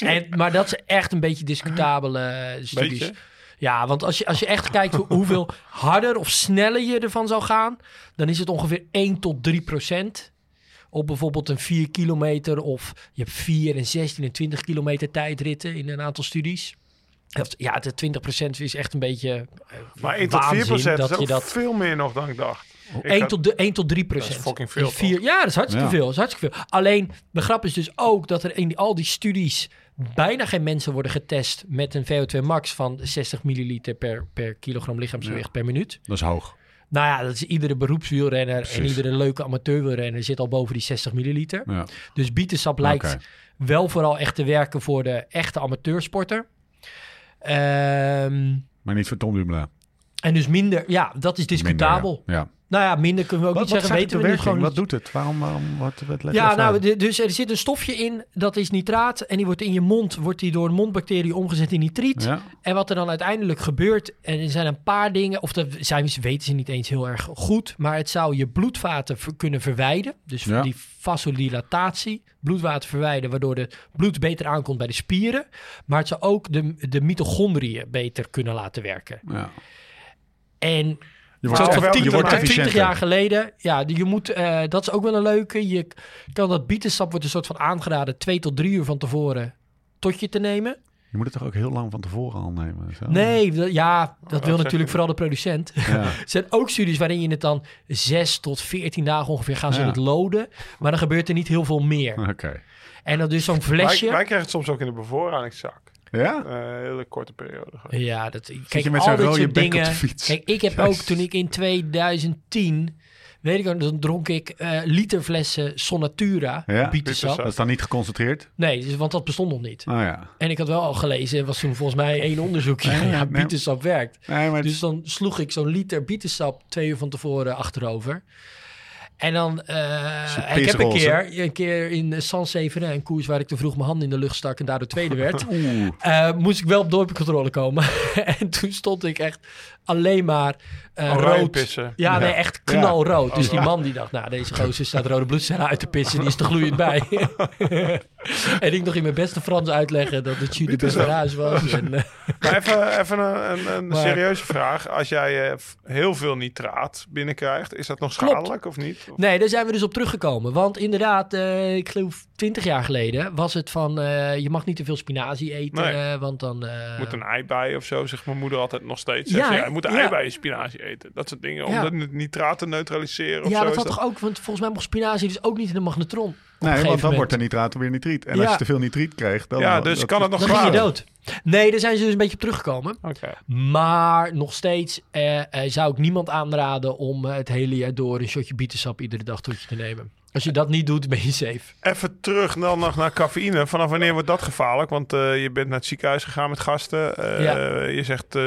En, maar dat is echt een beetje discutabele eh, studies. Beetje? Ja, want als je, als je echt kijkt hoe- hoeveel harder of sneller je ervan zou gaan, dan is het ongeveer 1 tot 3 procent. Op bijvoorbeeld een 4 kilometer of je hebt 4 en 16 en 20 kilometer tijdritten in een aantal studies. Ja, de 20 procent is echt een beetje eh, Maar 1 tot 4 waanzin procent is dat je dat veel meer nog dan ik dacht. Ik 1 had- tot, de, 1 tot 3 procent. Dat is fucking veel, vier- ja, dat is hartstikke Ja. veel. Dat is hartstikke veel. Alleen, de grap is dus ook dat er in die- al die studies bijna geen mensen worden getest met een VO2 max van 60 milliliter per, per kilogram lichaamsgewicht per minuut. Dat is hoog. Nou ja, dat is iedere beroepswielrenner en Precies. iedere leuke amateurwielrenner zit al boven die 60 milliliter. Ja. Dus bietensap lijkt wel vooral echt te werken voor de echte amateursporter. Ehm, Maar niet voor Tom Dumoulin. en dus minder, ja, dat is discutabel. Minder, ja. Ja. Nou ja, minder kunnen we ook Wat, niet wat zeggen. Weten we nu gewoon Wat doet het? Waarom, waarom wat, wat leg Ja, nou, de- dus er zit een stofje in, dat is nitraat. En die wordt in je mond, wordt die door een mondbacterie omgezet in nitriet. Ja? En wat er dan uiteindelijk gebeurt, en er zijn een paar dingen, of dat zijn, weten ze niet eens heel erg goed, maar het zou je bloedvaten kunnen verwijden. Dus Ja. die vasodilatatie, bloedwater verwijden, waardoor het bloed beter aankomt bij de spieren. Maar het zou ook de, de mitochondriën beter kunnen laten werken. ja. En Je wordt, van wel tien- je wordt van 20 efficiënter. jaar geleden. Ja, je moet, eh, dat is ook wel een leuke. Je kan dat bietensap wordt een soort van aangeraden twee tot drie uur van tevoren tot je te nemen. Je moet het toch ook heel lang van tevoren al nemen? Zo? Nee, dat- ja, dat wil natuurlijk je? vooral de producent. Ja. Er zijn ook studies waarin je het dan zes tot veertien dagen ongeveer gaan ze Ja. het loden. Maar dan gebeurt er niet heel veel meer. Oké. En dan dus zo'n Wij, flesje. wij krijgen het soms ook in de bevoorradingszak. Ja? Eh, een hele korte periode. Ja, dat, kijk, je met zo'n rode bek op dingen. de fiets? Kijk, ik heb ook toen ik in 2010, weet ik ook, dan dronk ik eh literflessen Sonatura, Ja, bietensap. Dat is dan niet geconcentreerd? Nee, dus, want dat bestond nog niet. Oh ja. En ik had wel al gelezen, er was toen volgens mij één onderzoekje, Nee, ja, nee. bietensap werkt. Nee, maar Dus dan sloeg ik zo'n liter bietensap twee uur van tevoren achterover. En dan, eh, je ik heb een keer, een keer in San Severin, een koers waar ik te vroeg mijn hand in de lucht stak en daardoor tweede werd. Eh, moest ik wel op dorpcontrole komen. en toen stond ik echt alleen maar eh, rood. pissen. Ja, nee, echt knalrood. Dus Oh, die ja. man die dacht, nou, deze gozer staat rode bloedcellen uit te pissen. Die is te gloeiend bij. en ik nog in mijn beste Frans uitleggen dat het Jus de Besserage was. En, eh, Maar even, even een, een, een Maar- serieuze vraag. Als jij eh, heel veel nitraat binnenkrijgt, is dat nog Klopt. schadelijk of niet? Of- nee, daar zijn we dus op teruggekomen. Want inderdaad, ik geloof 20 jaar geleden was het van... eh, je mag niet te veel spinazie eten, Nee. eh, want dan... eh, moet een ei bij of zo, zegt mijn moeder altijd nog steeds. Ja, Zegt ze, ja, je moet een Ja. ei bij je spinazie eten. Dat soort dingen. Om Ja. de nitraat te neutraliseren of ja, zo. dat had toch ook... Want volgens mij mocht spinazie dus ook niet in de magnetron. op een Nee, want gegeven dan moment. wordt de nitraat weer nitriet. En Ja. als je te veel nitriet krijgt, dan... Ja, dus dat- kan het nog Dan ging je dood. Nee, daar zijn ze dus een beetje op teruggekomen. Oké. Maar nog steeds eh, eh, zou ik niemand aanraden om eh, het hele jaar door een shotje bietensap iedere dag tot je te nemen. Als je dat niet doet, ben je safe. Even terug dan nog naar cafeïne. Vanaf wanneer wordt dat gevaarlijk? Want eh, je bent naar het ziekenhuis gegaan met gasten. Eh, Ja. Je zegt eh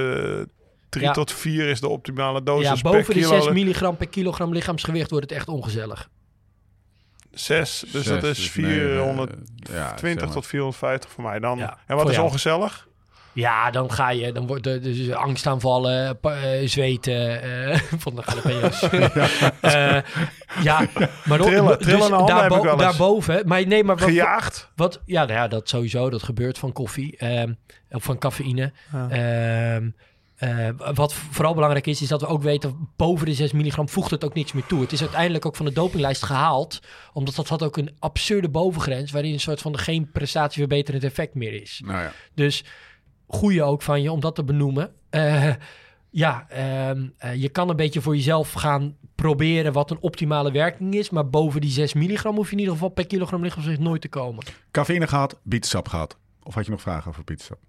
3 Ja. tot 4 is de optimale dosis ja, per boven de kilo. 6 milligram per kilogram lichaamsgewicht wordt het echt ongezellig. 6, dus dat is dus nee, 420 eh, ja, zeg maar. tot 450 voor mij dan. Ja, en wat is jou. ongezellig? Ja, dan ga je, dan wordt er dus angstaanvallen, pa- eh, zweten eh, van de jalapenos. Eh, ja, maar ook- Trillen, dus heb ik wel daarboven, maar nee, maar wat, Gejaagd. wat ja, nou ja, dat sowieso, dat gebeurt van koffie, ehm, of van cafeïne. Ehm, eh, wat vooral belangrijk is, is dat we ook weten, boven de 6 milligram voegt het ook niks meer toe. Het is uiteindelijk ook van de dopinglijst gehaald, omdat dat had ook een absurde bovengrens, waarin een soort van geen prestatieverbeterend effect meer is. Nou ja. Dus goeie ook van je om dat te benoemen. Eh, ja, ehm, eh, je kan een beetje voor jezelf gaan proberen wat een optimale werking is. Maar boven die 6 milligram hoef je in ieder geval per kilogram lichaamsgewicht nooit te komen. Cafeïne gehad, bietensap gehad. Of had je nog vragen over bietensap?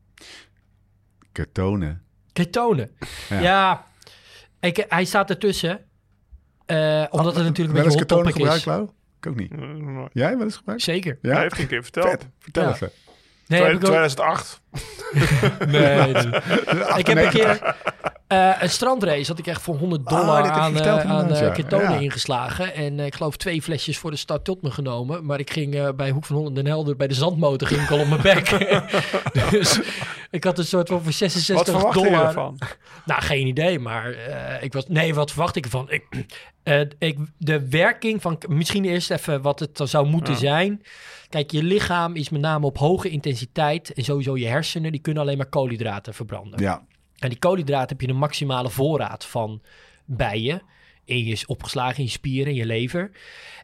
Ketonen. Ketonen. Ja. Ja, ik, hij staat ertussen. Eh, omdat het natuurlijk een Wel eens beetje hot ketonen topic gebruikt, is. Lau? Ik ook niet. Nee, Jij wel eens gebruikt? Zeker. Ja? heeft hij een keer verteld. Vet. Vertel Ja. even. Nee, heb ik, ook, 2008. nee, nee. ik heb een keer eh, een strandrace had ik echt voor 100 Oh, dollar je aan, eh, aan eh, ja. ingeslagen. En eh, ik geloof twee flesjes voor de start tot me genomen. Maar ik ging eh, bij Hoek van Holland Den Helder bij de zandmotor ging ik al op mijn bek. dus ik had een soort van voor 66 Wat verwacht je dollar. ervan? Nou, geen idee, maar eh, ik was. Nee, wat verwacht ik ervan? Ik, eh, ik, de werking van. Misschien eerst even wat het dan zou moeten Ja. zijn. Kijk, je lichaam is met name op hoge intensiteit. En sowieso je hersenen, die kunnen alleen maar koolhydraten verbranden. Ja, En die koolhydraten heb je een maximale voorraad van bij je. In je opgeslagen in je spieren, in je lever.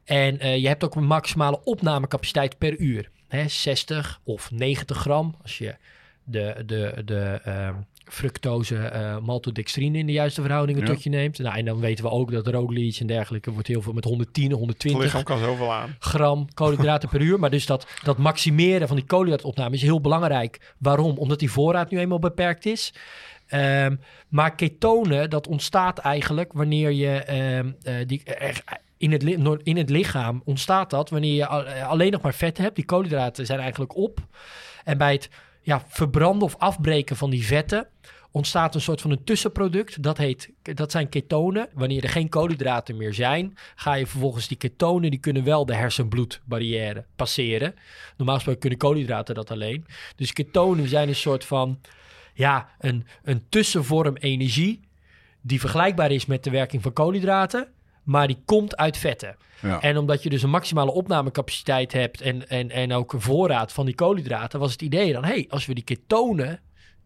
En eh, je hebt ook een maximale opnamecapaciteit per uur. Hè, 60 of 90 gram. Als je de, de, de ehm, fructose, eh maltodextrine in de juiste verhoudingen Ja. tot je neemt. Nou, en dan weten we ook dat Roglic en dergelijke wordt heel veel met 110, Het 120 lichaam kan zoveel aan. gram koolhydraten per uur. Maar dus dat, dat maximeren van die koolhydraatopname is heel belangrijk. Waarom? Omdat die voorraad nu eenmaal beperkt is. Ehm, maar ketonen, dat ontstaat eigenlijk wanneer je ehm, eh, die, in, het in het lichaam ontstaat dat wanneer je al- alleen nog maar vet hebt. Die koolhydraten zijn eigenlijk op. En bij het ja, verbranden of afbreken van die vetten ontstaat een soort van een tussenproduct. Dat, heet, dat zijn ketonen. Wanneer er geen koolhydraten meer zijn, ga je vervolgens die ketonen, die kunnen wel de hersenbloedbarrière passeren. Normaal gesproken kunnen koolhydraten dat alleen. Dus ketonen zijn een soort van, ja, een, een tussenvorm energie die vergelijkbaar is met de werking van koolhydraten, maar die komt uit vetten. ja. En omdat je dus een maximale opnamecapaciteit hebt en, en, en ook een voorraad van die koolhydraten, was het idee dan, hey, als we die ketonen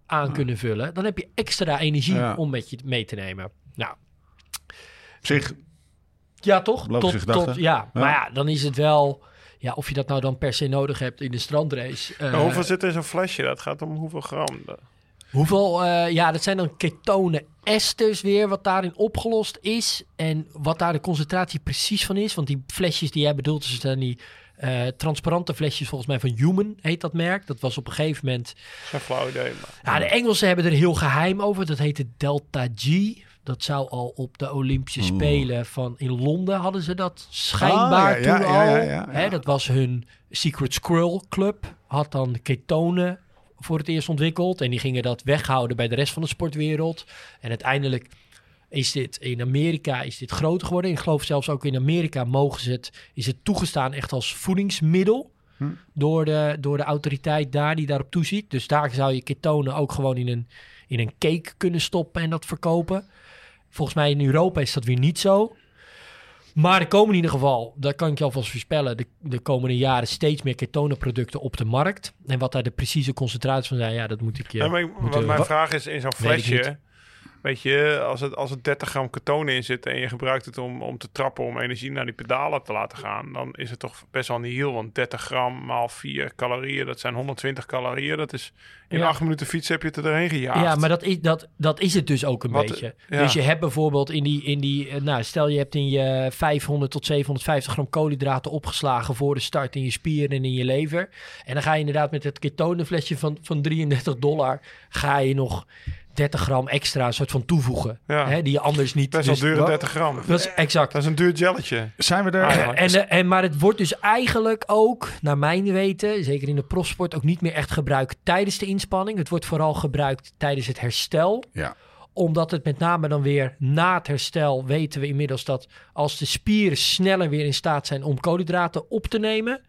aan kunnen vullen, dan heb je extra energie Ja. om met je mee te nemen. Nou, Op zich, ja toch? Tot, tot, ja. Ja. maar ja, dan is het wel, ja, of je dat nou dan per se nodig hebt in de strandrace. eh, hoeveel zit in zo'n flesje? Dat gaat om hoeveel gram. Hoeveel, eh, ja, dat zijn dan ketonen esters weer, wat daarin opgelost is. En wat daar de concentratie precies van is. Want die flesjes die jij bedoelt, dus zijn die eh, transparante flesjes, volgens mij van Human heet dat merk. Dat was op een gegeven moment... Dat is een flauw idee. Maar. Ja, de Engelsen hebben er heel geheim over. Dat heette Delta G. Dat zou al op de Olympische Oeh. Spelen van in Londen hadden ze dat schijnbaar Ah, ja, toen ja, al. ja, ja, ja. Hè, dat was hun Secret Squirrel Club. Had dan ketonen voor het eerst ontwikkeld. En die gingen dat weghouden bij de rest van de sportwereld. En uiteindelijk is dit in Amerika is dit groter geworden. Ik geloof zelfs ook in Amerika mogen ze het, is het toegestaan echt als voedingsmiddel. Hm. Door, de, door de autoriteit daar die daarop toeziet. Dus daar zou je ketonen ook gewoon in een, in een cake kunnen stoppen en dat verkopen. Volgens mij in Europa is dat weer niet zo. Maar er komen in ieder geval, dat kan ik je alvast voorspellen, de, de komende jaren steeds meer ketonenproducten op de markt. En wat daar de precieze concentraties van zijn, ja, dat moet ik je... Ja, maar ik- moet wat je- mijn vraag is, in zo'n flesje... Weet je, als het, als het 30 gram ketonen in zit en je gebruikt het om, om te trappen, om energie naar die pedalen te laten gaan, dan is het toch best wel niet heel. Want 30 gram maal 4 calorieën, dat zijn 120 calorieën. Dat is in Ja. 8 minuten fietsen heb je het er doorheen gejaagd. Ja, maar dat is, dat, dat is het dus ook een Wat- beetje. ja. Dus je hebt bijvoorbeeld in die, in die eh, nou, stel je hebt in je 500 tot 750 gram koolhydraten opgeslagen voor de start in je spieren en in je lever. En dan ga je inderdaad met het ketonenflesje van, van 33 dollar, ga je nog 30 gram extra een soort van toevoegen. Ja. Hè, die je anders niet... Best wel dus- dure wat- 30 gram. Dat is exact. Dat is een duur gelletje. zijn we er... Eigenlijk. En, en, maar het wordt dus eigenlijk ook, naar mijn weten, zeker in de profsport, ook niet meer echt gebruikt tijdens de inspanning. Het wordt vooral gebruikt tijdens het herstel. Ja. Omdat het met name dan weer na het herstel weten we inmiddels dat als de spieren sneller weer in staat zijn om koolhydraten op te nemen,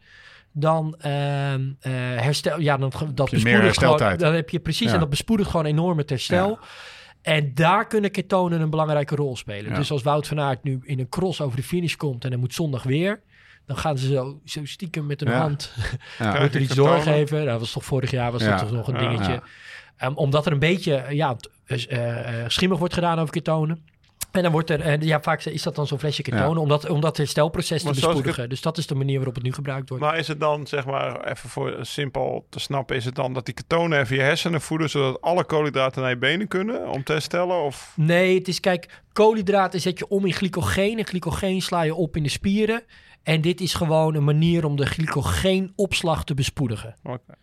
dan ehm, eh, herstel. Ja, dan, dat meer bespoedigt gewoon. Dan heb je precies Ja. en dat bespoedigt gewoon enorm het herstel. En daar kunnen ketonen een belangrijke rol spelen. Ja. Dus als Wout van Aert nu in een cross over de finish komt en hij moet zondag weer, dan gaan ze zo, zo stiekem met hun Ja. hand Ja. wordt er iets ketonen? doorgeven. Dat was toch vorig jaar was Ja. dat toch nog een dingetje. Ja. Ehm, omdat er een beetje ja, t- eh, eh, schimmig wordt gedaan over ketonen. En dan wordt er, eh, ja, vaak is dat dan zo'n flesje ketonen, Ja. omdat, om dat herstelproces te Maar bespoedigen. Dus dat is de manier waarop het nu gebruikt wordt. Maar is het dan, zeg maar, even voor simpel te snappen, is het dan dat die ketonen even je hersenen voeden, zodat alle koolhydraten naar je benen kunnen om te herstellen? Of Nee, het is, kijk, koolhydraten zet je om in glycogeen. En glycogeen sla je op in de spieren. En dit is gewoon een manier om de glycogeenopslag te bespoedigen. Oké.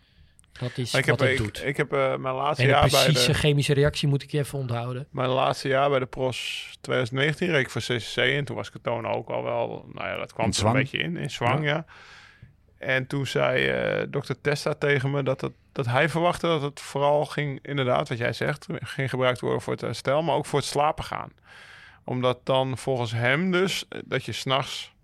Dat is ik wat heb, het ik, doet. ik heb eh, mijn laatste en de jaar bij precieze de, chemische reactie moet ik je even onthouden. mijn laatste jaar bij de Pros 2019 reed ik voor CCC en toen was ketonen ook al wel, nou ja, dat kwam er een beetje in, in zwang, ja. En toen zei eh dokter Testa tegen me dat, het, dat hij verwachtte dat het vooral ging, inderdaad, wat jij zegt, ging gebruikt worden voor het herstel, maar ook voor het slapen gaan. Omdat dan volgens hem dus, eh, dat je s'nachts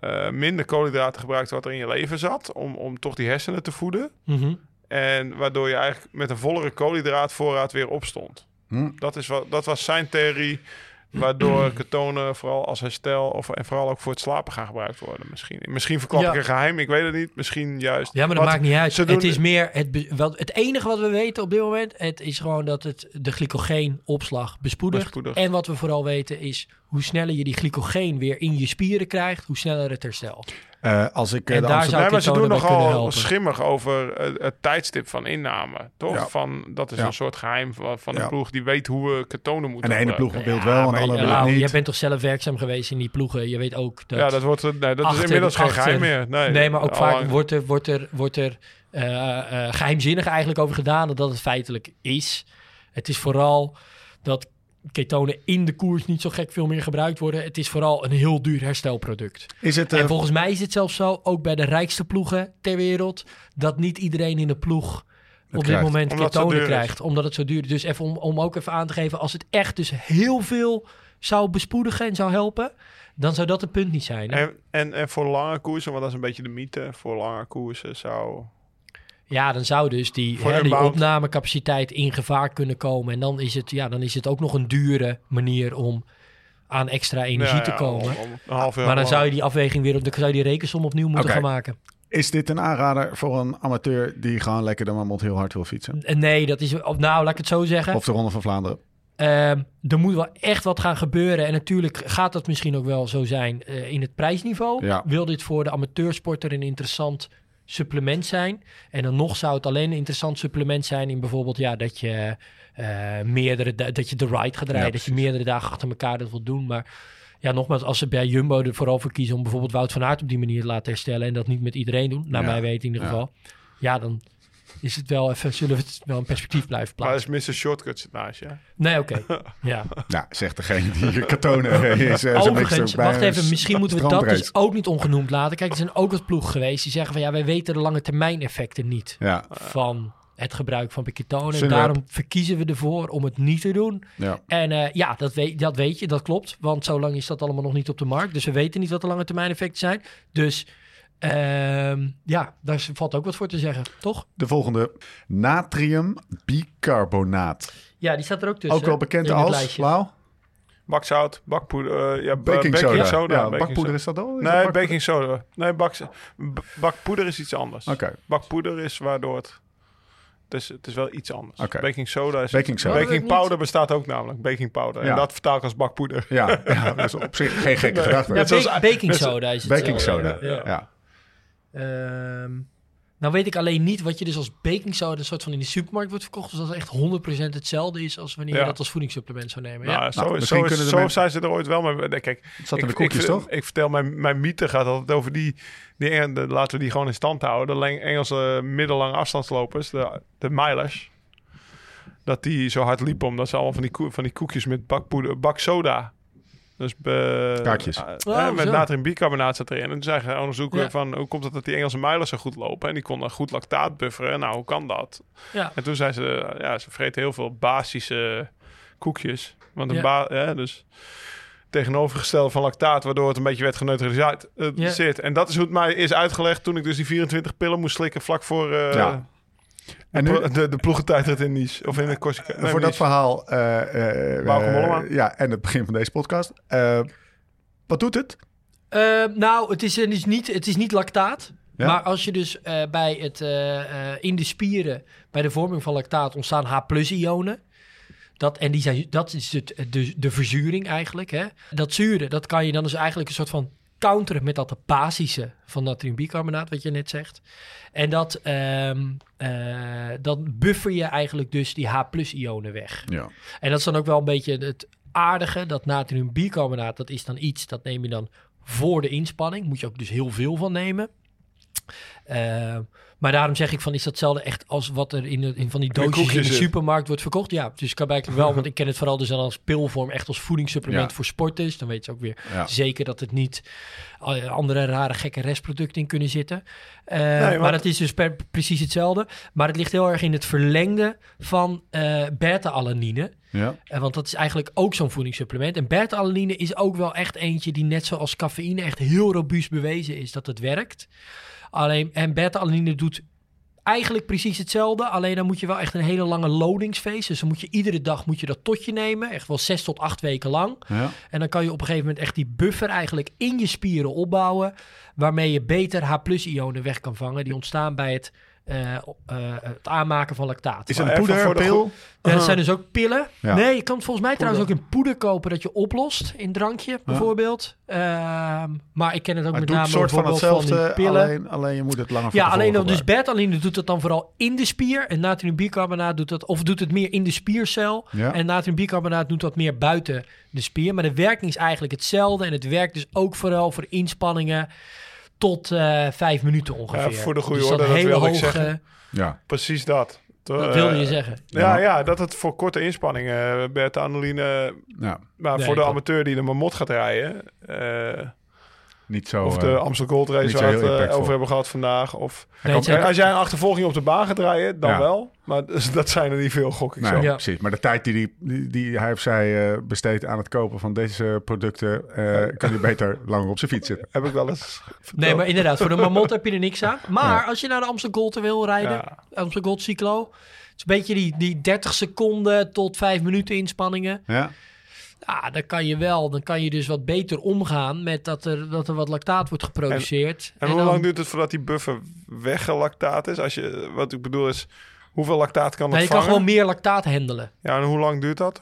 eh minder koolhydraten gebruikt wat er in je leven zat, om, om toch die hersenen te voeden. Mhm. En waardoor je eigenlijk met een vollere koolhydraatvoorraad weer opstond. Hm. Dat, is wat, dat was zijn theorie. Waardoor ketonen vooral als herstel of, en vooral ook voor het slapen gaan gebruikt worden. Misschien, misschien verklap Ja. ik een geheim, ik weet het niet. Misschien juist. Ja, maar dat Wat- maakt niet uit. doen- Het is meer het, wel, het enige wat we weten op dit moment. Het is gewoon dat het de glycogeenopslag bespoedigt. Bespoedigt. En wat we vooral weten is hoe sneller je die glycogeen weer in je spieren krijgt, hoe sneller het herstelt. Eh, als ik eh, En de daar zou Nee, maar ze doen nogal schimmig over eh, het tijdstip van inname. Toch? Ja. Van, dat is Ja. een soort geheim van, van de Ja. ploeg die weet hoe we ketonen moeten En de ene ploeg wil wel, en de andere niet. jij bent toch zelf werkzaam geweest in die ploegen. Je weet ook dat... Ja, dat, wordt, nee, dat is achter- inmiddels geen achter- geheim meer. Nee, nee, maar ook vaak lang- wordt er, wordt er, wordt er eh, eh, geheimzinnig eigenlijk over gedaan dat het feitelijk is. Het is vooral dat ketonen in de koers niet zo gek veel meer gebruikt worden. Het is vooral een heel duur herstelproduct. Is het, eh, En volgens mij is het zelfs zo, ook bij de rijkste ploegen ter wereld, dat niet iedereen in de ploeg op dit moment Omdat ketonen krijgt. Omdat het zo duur is. Dus even om, om ook even aan te geven, als het echt dus heel veel zou bespoedigen en zou helpen, dan zou dat het punt niet zijn. hè? En, en, en voor lange koersen, want dat is een beetje de mythe. Voor lange koersen zou... Ja, dan zou dus die, hè, die opnamecapaciteit in gevaar kunnen komen. En dan is, het, ja, dan is het ook nog een dure manier om aan extra energie Ja, te ja, komen. om- om een half jaar maar dan zou je die afweging weer, dan zou je die rekensom opnieuw moeten gaan maken. is dit een aanrader voor een amateur die gewoon lekker de Marmot heel hard wil fietsen? En Nee, dat is, of nou, laat ik het zo zeggen. Of de Ronde van Vlaanderen? Ehm, er moet wel echt wat gaan gebeuren. En natuurlijk gaat dat misschien ook wel zo zijn eh, in het prijsniveau. Ja. Wil dit voor de amateursporter een interessant supplement zijn? En dan nog zou het alleen een interessant supplement zijn in bijvoorbeeld ja, dat je eh, meerdere da- dat je de ride gaat rijden, dat je meerdere dagen achter elkaar dat wilt doen. Maar ja, nogmaals, als ze bij Jumbo er vooral voor kiezen om bijvoorbeeld Wout van Aert op die manier te laten herstellen en dat niet met iedereen doen, naar Ja. mij weten in ieder Ja. geval. Ja, dan is het wel even, zullen we het wel een perspectief blijven Maar plaatsen. dat is Mr. Shortcut zit naast je. Nee, oké. Ja. Nou, zegt degene die hier katonen is. eh, Overigens, wacht even, misschien moeten we dat dus ook niet ongenoemd laten. Kijk, er zijn ook wat ploegen geweest die zeggen van ja, wij weten de lange termijn effecten niet Ja, van het gebruik van ketonen. En daarom verkiezen we ervoor om het niet te doen. ja. En eh, ja, dat weet, dat weet je, dat klopt. Want zo lang is dat allemaal nog niet op de markt. Dus we weten niet wat de lange termijn effecten zijn. Dus ja, daar valt ook wat voor te zeggen, toch? De volgende. Natrium bicarbonaat. Ja, die staat er ook tussen. Ook wel bekend als. Lau? Bakzout, bakpoeder, eh, ja, Baking soda. baking soda. Ja, baking bakpoeder soda. is dat al? Is dat Nee, baking soda. Nee, bak, bakpoeder is iets anders. Oké. Bakpoeder is waardoor het... Het is, het is wel iets anders. Oké. Baking soda is... Baking soda. Baking powder bestaat ook namelijk. Baking powder. Ja. En dat vertaal ik als bakpoeder. Ja, ja, dat is op zich geen gekke gedachte. Ja, ba- baking soda is het. Baking soda, Ja. Ehm, nou weet ik alleen niet wat je dus als baking soda een soort van in de supermarkt wordt verkocht. Dus dat het echt 100% hetzelfde is als wanneer Ja. je dat als voedingssupplement zou nemen. Nou, ja. zo, Nou, zo, is- kunnen de zo mensen- zijn ze er ooit wel mee. Nee, Kijk, Het zat in de ik, koekjes, ik, toch? Ik vertel, mijn, mijn mythe gaat altijd over die... die Eng- de, laten we die gewoon in stand houden. De Leng- Engelse middellange afstandslopers, de, de milers. Dat die zo hard liepen omdat ze allemaal van die, koe- van die koekjes met bakpoeder, baksoda... Dus be, Kaartjes. eh, Oh, eh, met zo. natriumbicarbonaat zat erin. En toen zijn ze onderzoeken Ja. van hoe komt het dat die Engelse milers zo goed lopen. En die konden goed lactaat bufferen. Nou, hoe kan dat? Ja. En toen zijn ze, ja, ze vreten heel veel basische koekjes. Want een Ja. ba ja, dus tegenovergestelde van lactaat, waardoor het een beetje werd geneutraliseerd. eh, Ja. zit. En dat is hoe het mij is uitgelegd toen ik dus die 24 pillen moest slikken vlak voor eh, Ja. En nu, de, de, de ploegentijdrit in Nice. Of in de Corsica. nee, voor dat verhaal... eh, eh, Bauke eh, ja, en het begin van deze podcast. Eh, wat doet het? Eh, nou, het is, het, is niet, het is niet lactaat. Ja. Maar als je dus eh, bij het, eh, eh, in de spieren, bij de vorming van lactaat ontstaan H-ionen. Dat, en die zijn, dat is het, de, de verzuring eigenlijk. Hè? Dat zuren, dat kan je dan dus eigenlijk een soort van counteren met dat basische van natriumbicarbonaat, wat je net zegt. En dat, eh, dat buffer je eigenlijk dus die H-ionen weg. Ja. En dat is dan ook wel een beetje het aardige. Dat natriumbicarbonaat, dat is dan iets, dat neem je dan voor de inspanning. Moet je ook dus heel veel van nemen. Eh, maar daarom zeg ik van, is dat hetzelfde echt als wat er in, de, in van die doosjes in de supermarkt wordt verkocht? Ja, dus kan eigenlijk wel, want ik ken het vooral dus dan als pilvorm, echt als voedingssupplement Ja. voor sporters. Dan weet je ook weer Ja. zeker dat het niet eh, andere rare gekke restproducten in kunnen zitten. Eh, Maar het is dus per, precies hetzelfde. Maar het ligt heel erg in het verlengde van eh beta-alanine. Ja. Want dat is eigenlijk ook zo'n voedingssupplement. En beta-alanine is ook wel echt eentje die net zoals cafeïne echt heel robuust bewezen is dat het werkt. Alleen, en beta-alanine doet eigenlijk precies hetzelfde. Alleen dan moet je wel echt een hele lange loadingsfase. Dus dan moet je iedere dag moet je dat tot je nemen. Echt wel zes tot acht weken lang. Ja. En dan kan je op een gegeven moment echt die buffer eigenlijk in je spieren opbouwen. Waarmee je beter H-ionen weg kan vangen. Die ontstaan bij het, het aanmaken van lactaat. Is het een poeder, voor de pil? Ja, dat zijn dus ook pillen. Ja. Nee, je kan het volgens mij trouwens ook in poeder kopen dat je oplost. In drankje bijvoorbeeld. Ehm, maar ik ken het ook Maar met name een soort van hetzelfde, pillen. alleen, alleen je moet het langer van ja, alleen dan tevoren dus beta-alanine doet het dan vooral in de spier. En natriumbicarbonaat doet dat, of doet het meer in de spiercel. Ja. En natriumbicarbonaat doet dat meer buiten de spier. Maar de werking is eigenlijk hetzelfde. En het werkt dus ook vooral voor inspanningen tot eh, vijf minuten ongeveer. voor de goede dus orde, dat wilde ik zeggen. Ja. Precies dat. Dat wilde je Eh, zeggen. Ja, Ja. ja, dat het voor korte inspanningen, eh, beta-anuline, ja, maar Nee, voor de amateur die de mamot gaat rijden, eh, niet zo... of eh, de Amstel Gold Race waar we het eh, over hebben gehad vandaag. Of, Nee, als jij een achtervolging op de baan gaat rijden, dan Ja. wel. Maar dus dat zijn er niet veel, gok ik Nee, zo. Ja. precies. Maar de tijd die, die, die, die hij of zij eh, besteedt aan het kopen van deze producten... eh, kan hij beter langer op zijn fiets zitten. Heb ik wel eens verteld. Nee, maar inderdaad, voor de Mamot heb je er niks aan. Maar als je naar de Amsterdam Gold wil rijden, Ja. Amsterdam Gold Cyclo, het is een beetje die, die 30 seconden tot 5 minuten inspanningen. Ja? Ja, dan kan je wel, dan kan je dus wat beter omgaan met dat er, dat er wat lactaat wordt geproduceerd. En hoe dan- lang duurt het voordat die buffer weggelactaat is? Als je, wat ik bedoel is, hoeveel lactaat kan Nee, het je kan vangen? gewoon meer lactaat handelen. Ja, en hoe lang duurt dat?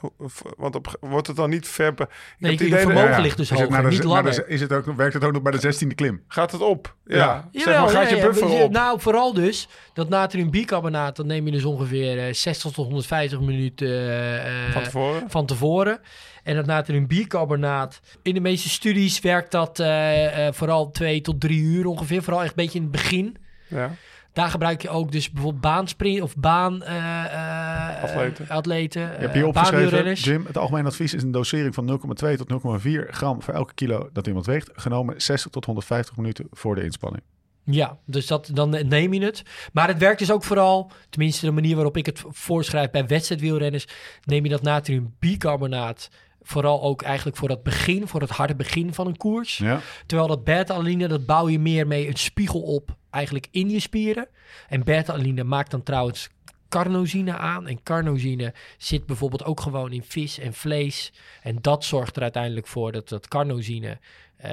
Want op, wordt het dan niet ver... be- Ik Nee, heb je het idee dat- vermogen ligt dus Is het hoger, naar de- niet de- langer. is het ook, werkt het ook nog bij de 16e klim? Gaat het op? Ja. Ja. Zeg maar, gaat ja, je buffer op? Nou, vooral dus dat natriumbicarbonaat, dan neem je dus ongeveer eh, 60 tot 150 minuten eh, eh, Van tevoren? van tevoren. En dat natriumbicarbonaat, in de meeste studies werkt dat eh, eh, vooral twee tot drie uur ongeveer. Vooral echt een beetje in het begin. Ja. Daar gebruik je ook dus bijvoorbeeld baansprint of baan eh, eh, Atleten. atleten Je eh, hebt hier opgeschreven. Jim, het algemeen advies is een dosering van 0,2 tot 0,4 gram voor elke kilo dat iemand weegt. Genomen 60 tot 150 minuten voor de inspanning. Ja, dus dat, dan neem je het. Maar het werkt dus ook vooral, tenminste de manier waarop ik het voorschrijf bij wedstrijdwielrenners, neem je dat natriumbicarbonaat vooral ook eigenlijk voor het begin, voor het harde begin van een koers. Ja? Terwijl dat beta-alanine, dat bouw je meer mee een spiegel op eigenlijk in je spieren. En beta-alanine maakt dan trouwens carnosine aan. En carnosine zit bijvoorbeeld ook gewoon in vis en vlees. En dat zorgt er uiteindelijk voor dat dat carnosine... eh,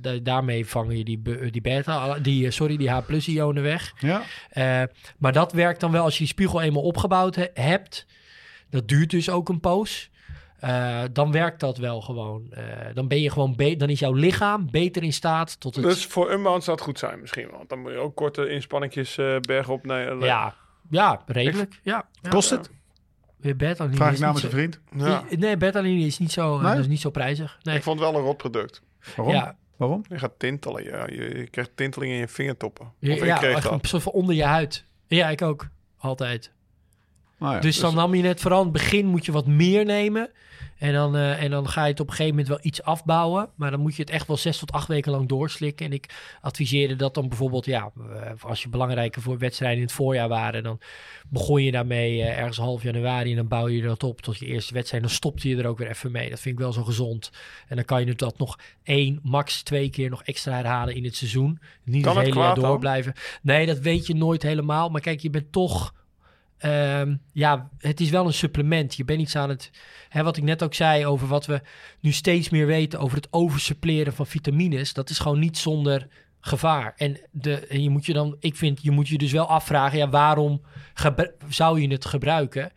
da- daarmee vang je die, be- die beta, die, eh, sorry, die H-ionen weg. Ja? Eh, maar dat werkt dan wel als je die spiegel eenmaal opgebouwd he- hebt. Dat duurt dus ook een poos. Eh, dan werkt dat wel gewoon. Eh, dan ben je gewoon be- dan is jouw lichaam beter in staat tot het. Dus voor Unbound zou het goed zijn misschien. Want dan moet je ook korte inspanningjes eh bergop nemen. ja, ja, redelijk. Ja, ja. Kost het? Weer beta-alanine Vraag ik namens niet een vriend. Ja. Nee, beta-alanine is niet zo, Nee? dat is niet zo prijzig. Nee. Ik vond het wel een rot product. Waarom? Ja, Waarom? Je gaat tintelen. Ja. Je, je krijgt tinteling in je vingertoppen. Of ja, ik kreeg een dat. soort van onder je huid. Ja, ik ook. Altijd. Nou ja, dus dan nam je net vooral in het begin moet je wat meer nemen. En dan, eh, en dan ga je het op een gegeven moment wel iets afbouwen. Maar dan moet je het echt wel zes tot acht weken lang doorslikken. En ik adviseerde dat dan bijvoorbeeld, ja, eh, als je belangrijke voor wedstrijden in het voorjaar waren, dan begon je daarmee eh, ergens half januari en dan bouw je dat op tot je eerste wedstrijd. Dan stopte je er ook weer even mee. Dat vind ik wel zo gezond. En dan kan je dat nog één, max twee keer nog extra herhalen in het seizoen. Niet Kan het het hele jaar dan? door blijven. Nee, dat weet je nooit helemaal. Maar kijk, je bent toch. Ehm, ja, het is wel een supplement. Je bent iets aan het. Hè, wat ik net ook zei over wat we nu steeds meer weten over het oversuppleren van vitamines. Dat is gewoon niet zonder gevaar. En, de, en je moet je dan, ik vind, je moet je dus wel afvragen, ja, waarom zou je het gebruiken?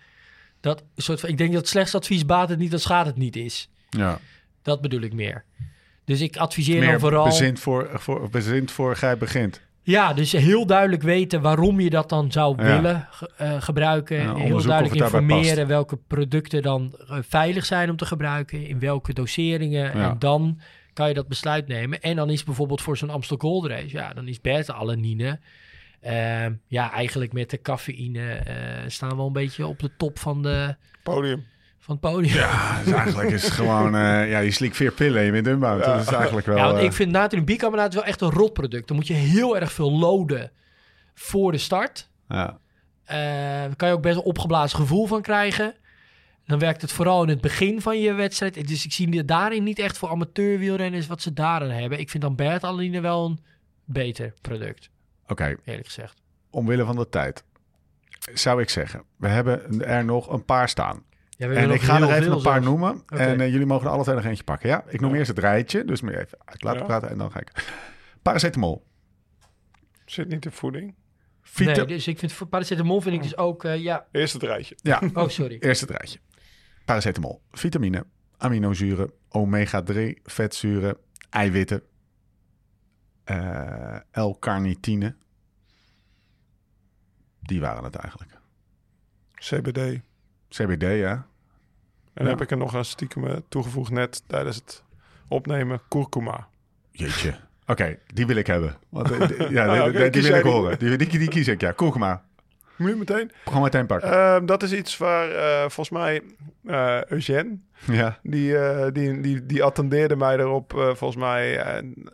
Dat soort van, ik denk dat slechts advies baat het niet, dat schaadt het niet is. Ja. Dat bedoel ik meer. Dus ik adviseer Meer dan vooral. bezint voor, voor, bezint voor gij begint. Ja, dus heel duidelijk weten waarom je dat dan zou willen ge- eh, gebruiken. Heel duidelijk informeren welke producten dan eh, veilig zijn om te gebruiken, in welke doseringen. En dan kan je dat besluit nemen. En dan is bijvoorbeeld voor zo'n Amstel Gold Race, ja, dan is beta-alanine. ehm, ja, eigenlijk met de cafeïne eh, staan we een beetje op de top van, de, Podium. Van het podium. Ja, dus eigenlijk is het gewoon... eh, ja, je slikt vier pillen en je bent. Dat is eigenlijk wel... Ja, want eh, ik vind natriumbicarbonate wel echt een rotproduct. Dan moet je heel erg veel loaden voor de start. ja. Eh, daar kan je ook best een opgeblazen gevoel van krijgen. Dan werkt het vooral in het begin van je wedstrijd. Dus ik zie daarin niet echt voor amateurwielrenners wat ze daarin hebben. Ik vind dan Bertaline wel een beter product, Oké, eerlijk gezegd. omwille van de tijd zou ik zeggen... We hebben er nog een paar staan. Ja, we En ik ga er even een paar zelfs. noemen. En eh, jullie mogen er alle twee nog eentje pakken. Ja, ik noem eerst het rijtje. Dus moet je even uit laten Ja. praten en dan ga ik... Paracetamol. Zit niet in voeding. Vita... Nee, dus ik vind voor paracetamol vind ik dus ook... eh, ja, Eerst het rijtje. Ja, oh sorry. eerst het rijtje. Paracetamol. Vitamine. Aminozuren. Omega-3 vetzuren. Eiwitten. eh L-carnitine. Die waren het eigenlijk. CBD. En CBD, ja. Ja. heb ik er nog een stiekem eh, toegevoegd net tijdens het opnemen. Kurkuma. Jeetje. Oké, die wil ik hebben. Want, eh, ja, Ah, die, oké, die- die kies wil ik die? horen. Die, die, die kies ik, ja. Kurkuma. Moet je meteen? Gewoon meteen pakken. Ehm, dat is iets waar eh, volgens mij eh Eugène, ja. die, die, die, die attendeerde mij erop volgens mij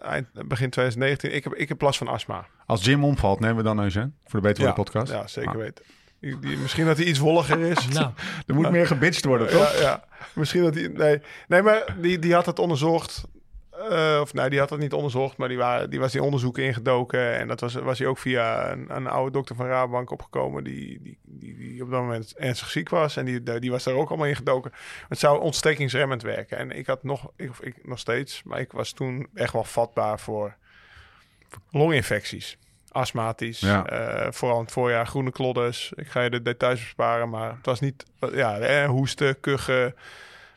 eind, begin 2019. Ik heb, ik heb last van astma. Als Jim omvalt, nemen we dan Eugène voor de Beter Ja, podcast. Ja, zeker Ah. weten. Die, die- misschien dat hij iets wolliger is. Nou, Er moet meer gebitcht worden, toch? Ja, ja. Misschien dat hij... Nee, nee maar die, die had het onderzocht. Eh, of nee, die had het niet onderzocht, maar die, waren, die was die onderzoeken ingedoken. En dat was, was hij ook via een, een oude dokter van Rabobank opgekomen... Die, die, die, die op dat moment ernstig ziek was. En die, die was daar ook allemaal ingedoken. Het zou ontstekingsremmend werken. En ik had nog, ik, of ik, nog steeds, maar ik was toen echt wel vatbaar voor longinfecties. Astmatisch. Ja. Eh, vooral in het voorjaar groene klodders. Ik ga je de details besparen, maar het was niet... Ja, eh, hoesten, kuchen,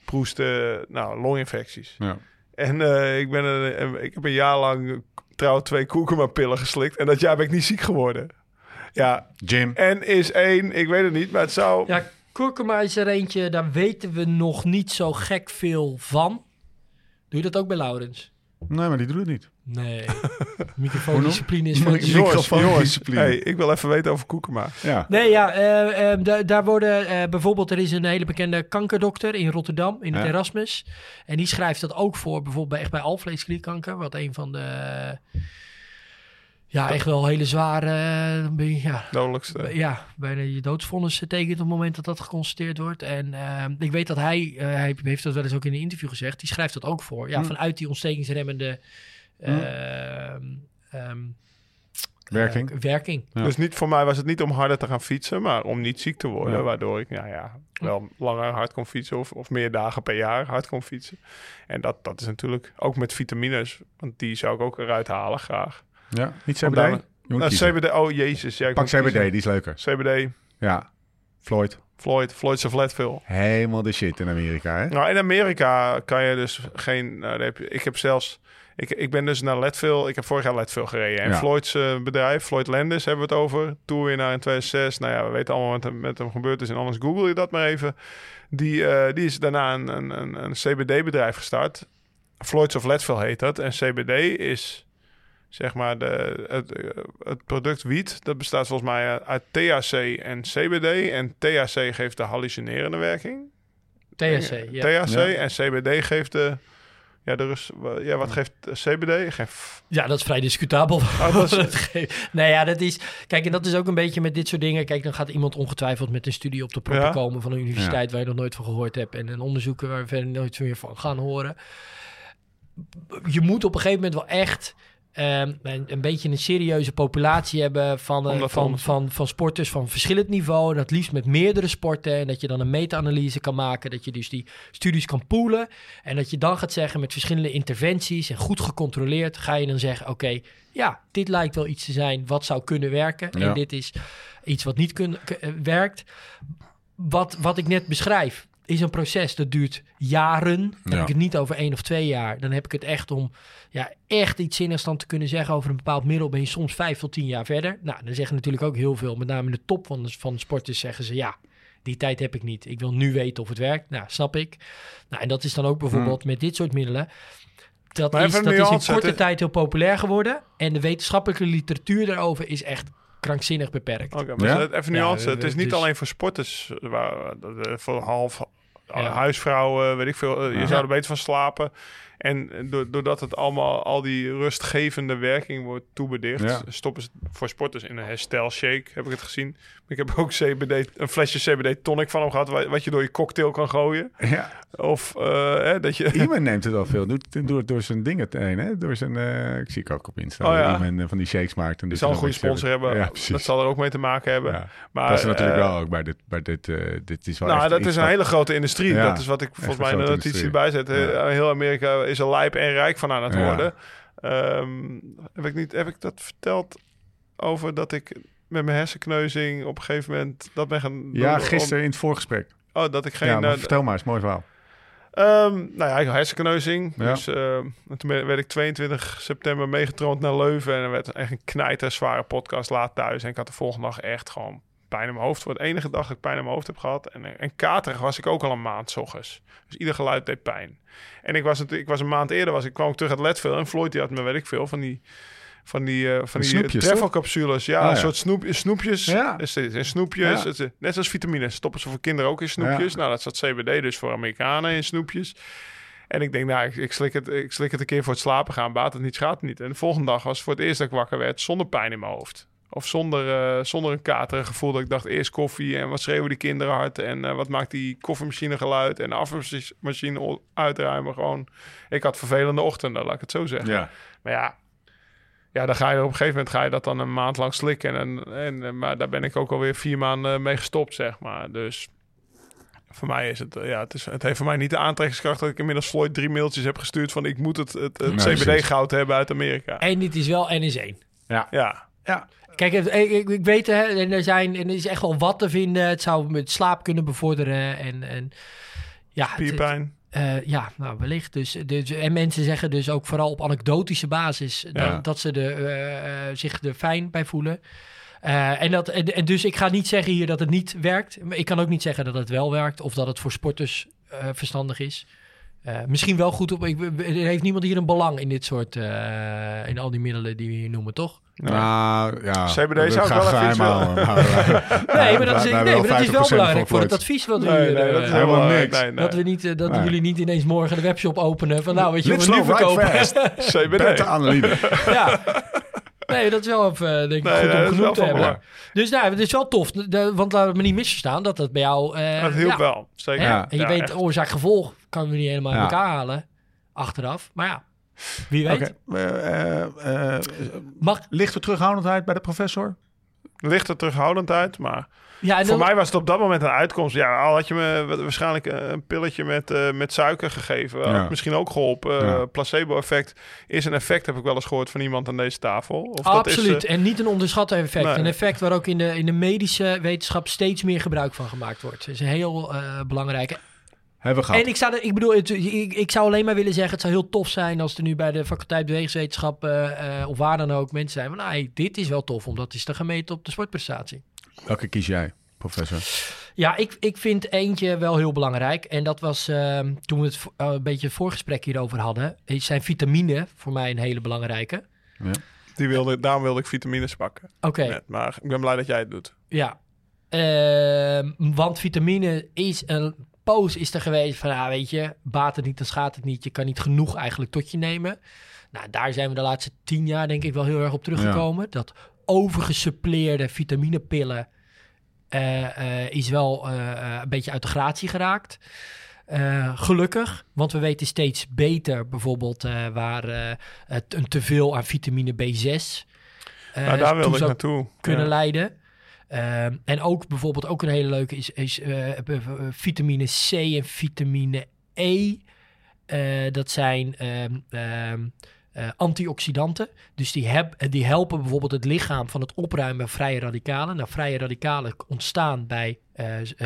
proesten, nou, longinfecties. Ja. En eh, ik, ben een, ik heb een jaar lang trouw twee kurkuma-pillen geslikt. En dat jaar ben ik niet ziek geworden. Ja, Jim. N is één, ik weet het niet, maar het zou... ja, kurkuma is er eentje, daar weten we nog niet zo gek veel van. Doe je dat ook bij Laurens? Nee, maar die doet het niet. Nee. Microfoondiscipline is Moet van ik- het Microfoon- jongens, jongens, discipline. hey, ik wil even weten over kurkuma. Ja. Nee, ja, eh, eh, da- daar worden eh, bijvoorbeeld, er is een hele bekende kankerdokter in Rotterdam, in het Ja. Erasmus. En die schrijft dat ook voor, bijvoorbeeld bij, echt bij alvleesklierkanker, wat een van de, ja, echt wel hele zware, je- ja, Dodelijkste. ja, bijna je doodsvonnis tekent op het moment dat dat geconstateerd wordt. En ik weet dat hij, hij heeft dat wel eens ook in een interview gezegd, die schrijft dat ook voor. Ja, Hm. vanuit die ontstekingsremmende Hm. ehm, ehm, Werking. eh, werking. Ja. Dus niet, voor mij was het niet om harder te gaan fietsen, maar om niet ziek te worden. Ja. Waardoor ik nou ja, wel langer hard kon fietsen of, of meer dagen per jaar hard kon fietsen. En dat, dat is natuurlijk ook met vitamines, want die zou ik ook eruit halen graag. Ja, niet CBD. Nou, kiezen. CBD, oh jezus. Ja, ik Pak CBD, kiezen. die is leuker. CBD, Ja. Floyd. Floyd, Floyd's of Leadville. Helemaal de shit in Amerika, hè? Nou, in Amerika kan je dus geen... Nou, heb je, ik heb zelfs... Ik, ik ben dus naar Leadville... Ik heb vorig jaar Leadville gereden. En Ja. Floyd's eh, bedrijf, Floyd Landis, hebben we het over. Tourwinnaar in 2006. Nou ja, we weten allemaal wat er met hem gebeurd is. En anders google je dat maar even. Die, eh, die is daarna een, een, een, een CBD-bedrijf gestart. Floyd's of Leadville heet dat. En CBD is zeg maar de, het, eh, het product wiet. Dat bestaat volgens mij uit THC en CBD. En THC geeft de hallucinerende werking. THC, ja. THC Ja. en CBD geeft de... Ja, de rust, ja, wat geeft CBD? Geeft, Ja, dat is vrij discutabel. Oh, dat is- nee, ja, dat is... Kijk, en dat is ook een beetje met dit soort dingen. Kijk, dan gaat iemand ongetwijfeld met een studie op de proppen Ja. komen van een universiteit waar je nog nooit van gehoord hebt. En een onderzoek waar we verder nooit meer van gaan horen. Je moet op een gegeven moment wel echt ehm, een, een beetje een serieuze populatie hebben van, eh, van, van, van sporters van verschillend niveau. En dat liefst met meerdere sporten. En dat je dan een meta-analyse kan maken. Dat je dus die studies kan poolen. En dat je dan gaat zeggen met verschillende interventies en goed gecontroleerd, ga je dan zeggen: Oké, ja, dit lijkt wel iets te zijn wat zou kunnen werken. Ja. En dit is iets wat niet kun, k- eh, werkt. Wat, wat ik net beschrijf, is een proces dat duurt jaren. Dan heb Ja. ik het niet over één of twee jaar. Dan heb ik het echt om ja, echt iets zinnigs dan te kunnen zeggen over een bepaald middel. Ben je soms vijf tot tien jaar verder. Nou, dan zeggen natuurlijk ook heel veel, met name in de top van de, van de sporters, zeggen ze ja. Die tijd heb ik niet. Ik wil nu weten of het werkt. Nou, snap ik. Nou, en dat is dan ook bijvoorbeeld met dit soort middelen. Dat, Maar is, dat is in korte het- tijd heel populair geworden. En de wetenschappelijke literatuur daarover is echt krankzinnig beperkt. Oké, maar Ja? het- even Ja, nuance. het is dus- niet alleen voor sporters, waar, eh, voor half Ja. huisvrouwen, weet ik veel. eh, Je zou er beter van slapen. En eh, do- doordat het allemaal al die rustgevende werking wordt toebedicht, Ja. stoppen ze voor sporters in een herstelshake, heb ik het gezien. Ik heb ook CBD, een flesje CBD tonic van hem gehad, wa- wat je door je cocktail kan gooien. Ja, Of eh, hè, dat je... Iman neemt het al veel. Doet door, door zijn dingen heen, hè? Door zijn, eh, ik zie ik ook op Insta. Oh, ja. Iman eh, van die shakes maakt. En Die zal een goede sponsor hebben. Ja, dat zal er ook mee te maken hebben. Maar, dat is natuurlijk wel ook bij dit, bij dit, dit is wel Nou, dat is een wat- hele grote industrie. Dat is wat ik volgens mij in de notitie industrie. erbij zet. Ja. Eh, Heel Amerika is er lijp en rijk van aan het Ja. worden. Ehm, heb, ik niet, heb ik dat verteld over dat ik met mijn hersenkneuzing op een gegeven moment dat ben gaan Ja, gisteren in het voorgesprek. oh, dat ik geen. ja, maar eh, vertel maar, is mooi verhaal. Ehm, nou ja, hersenkneuzing. Ja. Dus eh, toen werd ik 22 september meegetroond naar Leuven. En er werd echt een knijter zware podcast laat thuis. En ik had de volgende dag echt gewoon pijn in mijn hoofd. Voor de enige dag dat ik pijn in mijn hoofd heb gehad. En, en katerig was ik ook al een maand 's ochtends. Dus ieder geluid deed pijn. En ik was, het, ik was een maand eerder, was, ik kwam ik terug uit Leadville. En Floyd die had me, weet ik veel, van die... Van die, eh, van Die die snoepjes, treffelcapsules. Ja, Ah, ja. een soort snoep, snoepjes. Ja. Dus dit snoepjes. Ja. Het net zoals vitamines. Stoppen ze voor kinderen ook in snoepjes. Nou, dat zat CBD dus voor Amerikanen in snoepjes. En ik denk, nou, ik, ik, slik het, ik slik het een keer voor het slapen gaan. Baat het niet, schaadt het niet. En de volgende dag was voor het eerst dat ik wakker werd zonder pijn in mijn hoofd. Of zonder, eh, zonder een katerig gevoel dat ik dacht, eerst koffie en wat schreeuwen die kinderen hard. En eh, wat maakt die koffiemachine geluid en de afwasmachine uitruimen. Gewoon, ik had vervelende ochtenden, laat ik het zo zeggen. Ja. Maar ja, ja, dan ga je op een gegeven moment ga je dat dan een maand lang slikken. En, en, en- maar daar ben ik ook alweer vier maanden mee gestopt, zeg maar. Dus voor mij is het, eh, ja, het, is, het heeft voor mij niet de aantrekkingskracht dat ik inmiddels Floyd drie mailtjes heb gestuurd van ik moet het, het. CBD-goud hebben uit Amerika. En dit is wel N is één. Ja. Ja, ja. Kijk, ik, ik, weet, hè, en er, zijn, en er is echt wel wat te vinden. Het zou met slaap kunnen bevorderen. En, en ja, spierpijn. Eh, ja, nou wellicht. Dus, dus, en mensen zeggen dus ook vooral op anekdotische basis dat, Ja. dat ze er, eh, eh, zich er fijn bij voelen. En, dat, en, en dus ik ga niet zeggen hier dat het niet werkt. Maar ik kan ook niet zeggen dat het wel werkt of dat het voor sporters verstandig is. Misschien wel goed op. Ik, er heeft niemand hier een belang in dit soort. in al die middelen die we hier noemen, toch? Nou, ja. CBD zou ik wel even houden, Nee, maar dat is, wij nee, maar dat is wel 50% belangrijk voor het advies wat we Nee, hier. nee, dat is helemaal helemaal niks. Nee, nee. Dat, we niet, eh, dat Nee. jullie niet ineens morgen de webshop openen van nou, weet je, we nu verkopen. CBD. Anneliede. ja. Nee, dat is wel even, eh, denk ik, Nee, goed nee, om genoemd te hebben. belang. Dus nou, het is wel tof. De- want laten we me niet misverstaan dat dat bij jou... eh, Dat hielp ja, wel, zeker. Ja. En je Ja, weet, echt. oorzaak-gevolg kan we niet helemaal in elkaar halen. Achteraf. Maar ja, wie weet. Oké. eh, eh, eh, Mag, lichte terughoudendheid bij de professor? Lichte terughoudendheid, maar ja, voor mij was het op dat moment een uitkomst. Ja, al had je me wa- waarschijnlijk eh, een pilletje met, eh, met suiker gegeven, had misschien ook geholpen. Eh, Ja. Placebo-effect is een effect, heb ik wel eens gehoord van iemand aan deze tafel. Of dat is, Absoluut. en niet een onderschat effect. Nee. Een effect waar ook in de, in de medische wetenschap steeds meer gebruik van gemaakt wordt. Dat is een heel eh belangrijke. Hebben we gehad. En ik zou, ik bedoel, het, ik, ik zou alleen maar willen zeggen: het zou heel tof zijn als er nu bij de faculteit bewegingswetenschap eh, eh, of waar dan ook mensen zijn van, nou, hey, dit is wel tof, omdat is te gemeten op de sportprestatie. Welke kies jij, professor? Ja, ik, ik vind eentje wel heel belangrijk. En dat was ehm, toen we het eh, een beetje het voorgesprek hierover hadden. Zijn vitamine voor mij een hele belangrijke. die wilde, daarom wilde ik vitamines pakken. Oké, maar ik ben blij dat jij het doet. ja. Ehm, want vitamine is een poos is er geweest van, ja, weet je, baat het niet, dan schaadt het niet. Je kan niet genoeg eigenlijk tot je nemen. Nou, daar zijn we de laatste tien jaar denk ik wel heel erg op teruggekomen. Dat overgesuppleerde vitaminepillen eh, is wel eh, een beetje uit de gratie geraakt. Gelukkig, want we weten steeds beter bijvoorbeeld waar een teveel aan vitamine B6 eh, nou, daar ik naartoe. kunnen Ja. leiden. Ehm, en ook bijvoorbeeld ook een hele leuke is, is eh, vitamine C en vitamine E. Eh, dat zijn ehm, ehm, eh, antioxidanten. Dus die, heb, die helpen bijvoorbeeld het lichaam van het opruimen van vrije radicalen. Nou, vrije radicalen ontstaan bij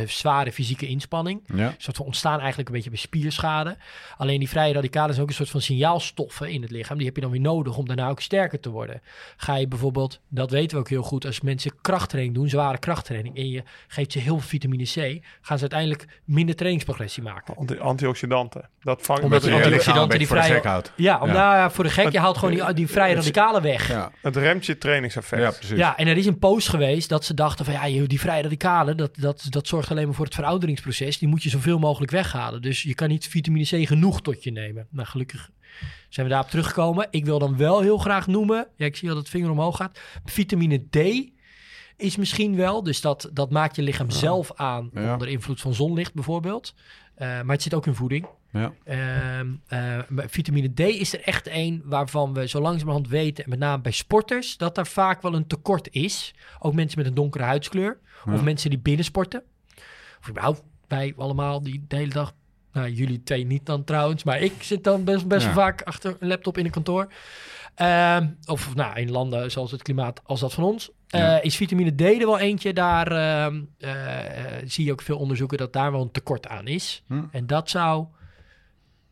zware fysieke inspanning. Ja. Een soort van ontstaan eigenlijk een beetje bij spierschade. Alleen die vrije radicalen zijn ook een soort van signaalstoffen in het lichaam. Die heb je dan weer nodig om daarna ook sterker te worden. Ga je bijvoorbeeld, dat weten we ook heel goed, als mensen krachttraining doen, zware krachttraining, en je geeft ze heel veel vitamine C, gaan ze uiteindelijk minder trainingsprogressie maken. Anti- antioxidanten. Dat vangt Omdat een antioxidanten die voor de vrije- gek. Ja, om Ja. daar voor de gek, je haalt gewoon die, die vrije radicalen weg. Ja, het remt je trainingseffect. ja precies. Ja, en er is een post geweest dat ze dachten van ja, die vrije radicalen, dat, dat, dat zorgt alleen maar voor het verouderingsproces. Die moet je zoveel mogelijk weghalen. Dus je kan niet vitamine C genoeg tot je nemen. Nou, gelukkig zijn we daarop teruggekomen. Ik wil dan wel heel graag noemen, ja, ik zie dat het vinger omhoog gaat. Vitamine D is misschien wel, dus dat, dat maakt je lichaam zelf aan Ja. onder invloed van zonlicht bijvoorbeeld. Eh, maar het zit ook in voeding. Ja. Ehm, eh, vitamine D is er echt een waarvan we zo langzamerhand weten, en met name bij sporters, dat er vaak wel een tekort is. Ook mensen met een donkere huidskleur. Of mensen die binnensporten. Of überhaupt wij allemaal die de hele dag. Nou, jullie twee niet dan trouwens. Maar ik zit dan best, best Ja. vaak achter een laptop in een kantoor. Ehm, of nou, in landen zoals het klimaat als dat van ons. Eh. Is vitamine D er wel eentje. Daar ehm, eh, eh, zie je ook veel onderzoeken dat daar wel een tekort aan is. Hm. En dat zou...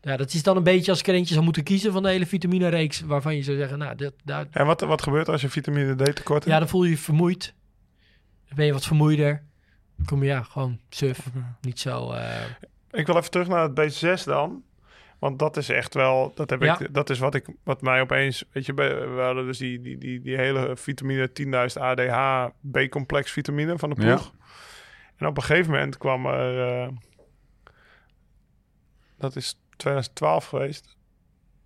Ja, dat is dan een beetje als ik er eentje zou moeten kiezen van de hele vitamine-reeks... waarvan je zou zeggen, nou, dat, daar, En wat, wat gebeurt er als je vitamine D tekort hebt? ja, dan voel je je vermoeid. Dan ben je wat vermoeider. Dan kom je ja, gewoon suf. Niet zo... eh, Ik wil even terug naar het B6 dan. Want dat is echt wel, dat, heb Ja. ik, dat is wat, ik, wat mij opeens, weet je, we hadden dus die, die, die, die hele vitamine 10.000 ADH B-complex vitamine van de ploeg. En op een gegeven moment kwam er, eh, dat is 2012 geweest,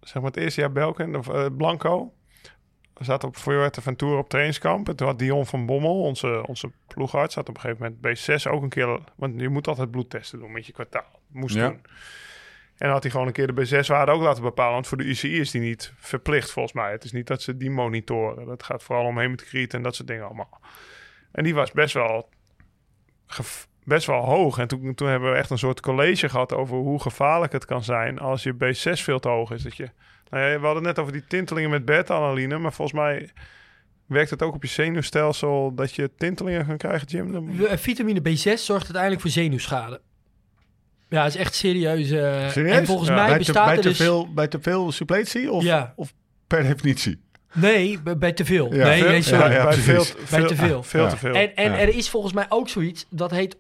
zeg maar het eerste jaar Belkin, of eh, Blanco. We zaten op Fuerteventura op trainingskamp. En toen had Dion van Bommel, onze, onze ploegarts, had op een gegeven moment B6 ook een keer... Want je moet altijd bloedtesten doen met je kwartaal. Moest Ja. doen. En had hij gewoon een keer de B6-waarde ook laten bepalen. Want voor de UCI is die niet verplicht volgens mij. Het is niet dat ze die monitoren. Dat gaat vooral om hematocriet en dat soort dingen allemaal. En die was best wel, best wel hoog. En toen, toen hebben we echt een soort college gehad over hoe gevaarlijk het kan zijn als je B6 veel te hoog is. Dat je, nou ja, we hadden net over die tintelingen met beta-alanine, maar volgens mij werkt het ook op je zenuwstelsel dat je tintelingen kan krijgen, Jim. Dan- w- vitamine B6 zorgt uiteindelijk voor zenuwschade. Ja, is echt serieus. eh, Serieus? En volgens Ja. mij bij, te, bestaat bij, er te dus... veel, bij te veel suppletie of, Ja. of per definitie? Nee, bij, te veel. Ja, nee, veel- nee, sorry. ja, ja. bij veel, te- Bij veel, te veel. veel Ja. te veel. En, en Ja. er is volgens mij ook zoiets, dat heet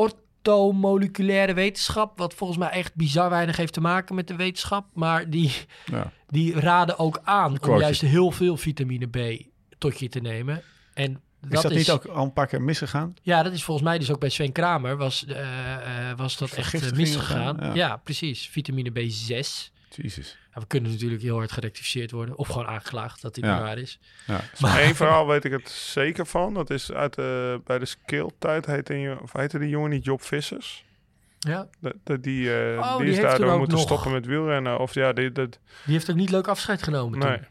orthomoleculaire wetenschap, wat volgens mij echt bizar weinig heeft te maken met de wetenschap, maar die, Ja. die raden ook aan om juist heel veel vitamine B tot je te nemen. En dat Is dat niet ook al een paar keer misgegaan? Ja, dat is volgens mij dus ook bij Sven Kramer was, eh, eh, was dat echt eh, misgegaan. Ja. precies. Vitamine B6. Jezus. Ja, we kunnen natuurlijk heel hard gerectificeerd worden. Of gewoon aangeklaagd dat dit Ja. niet waar is. Ja. Maar, Eén verhaal weet ik het zeker van. Dat is uit de, bij de skill-tijd heette, of heette die jongen niet Job Vissers. ja, De, de- die, eh, Oh, die, die is daardoor moeten nog- stoppen met wielrennen. Of ja, die, dat, die heeft ook niet leuk afscheid genomen nee. toen.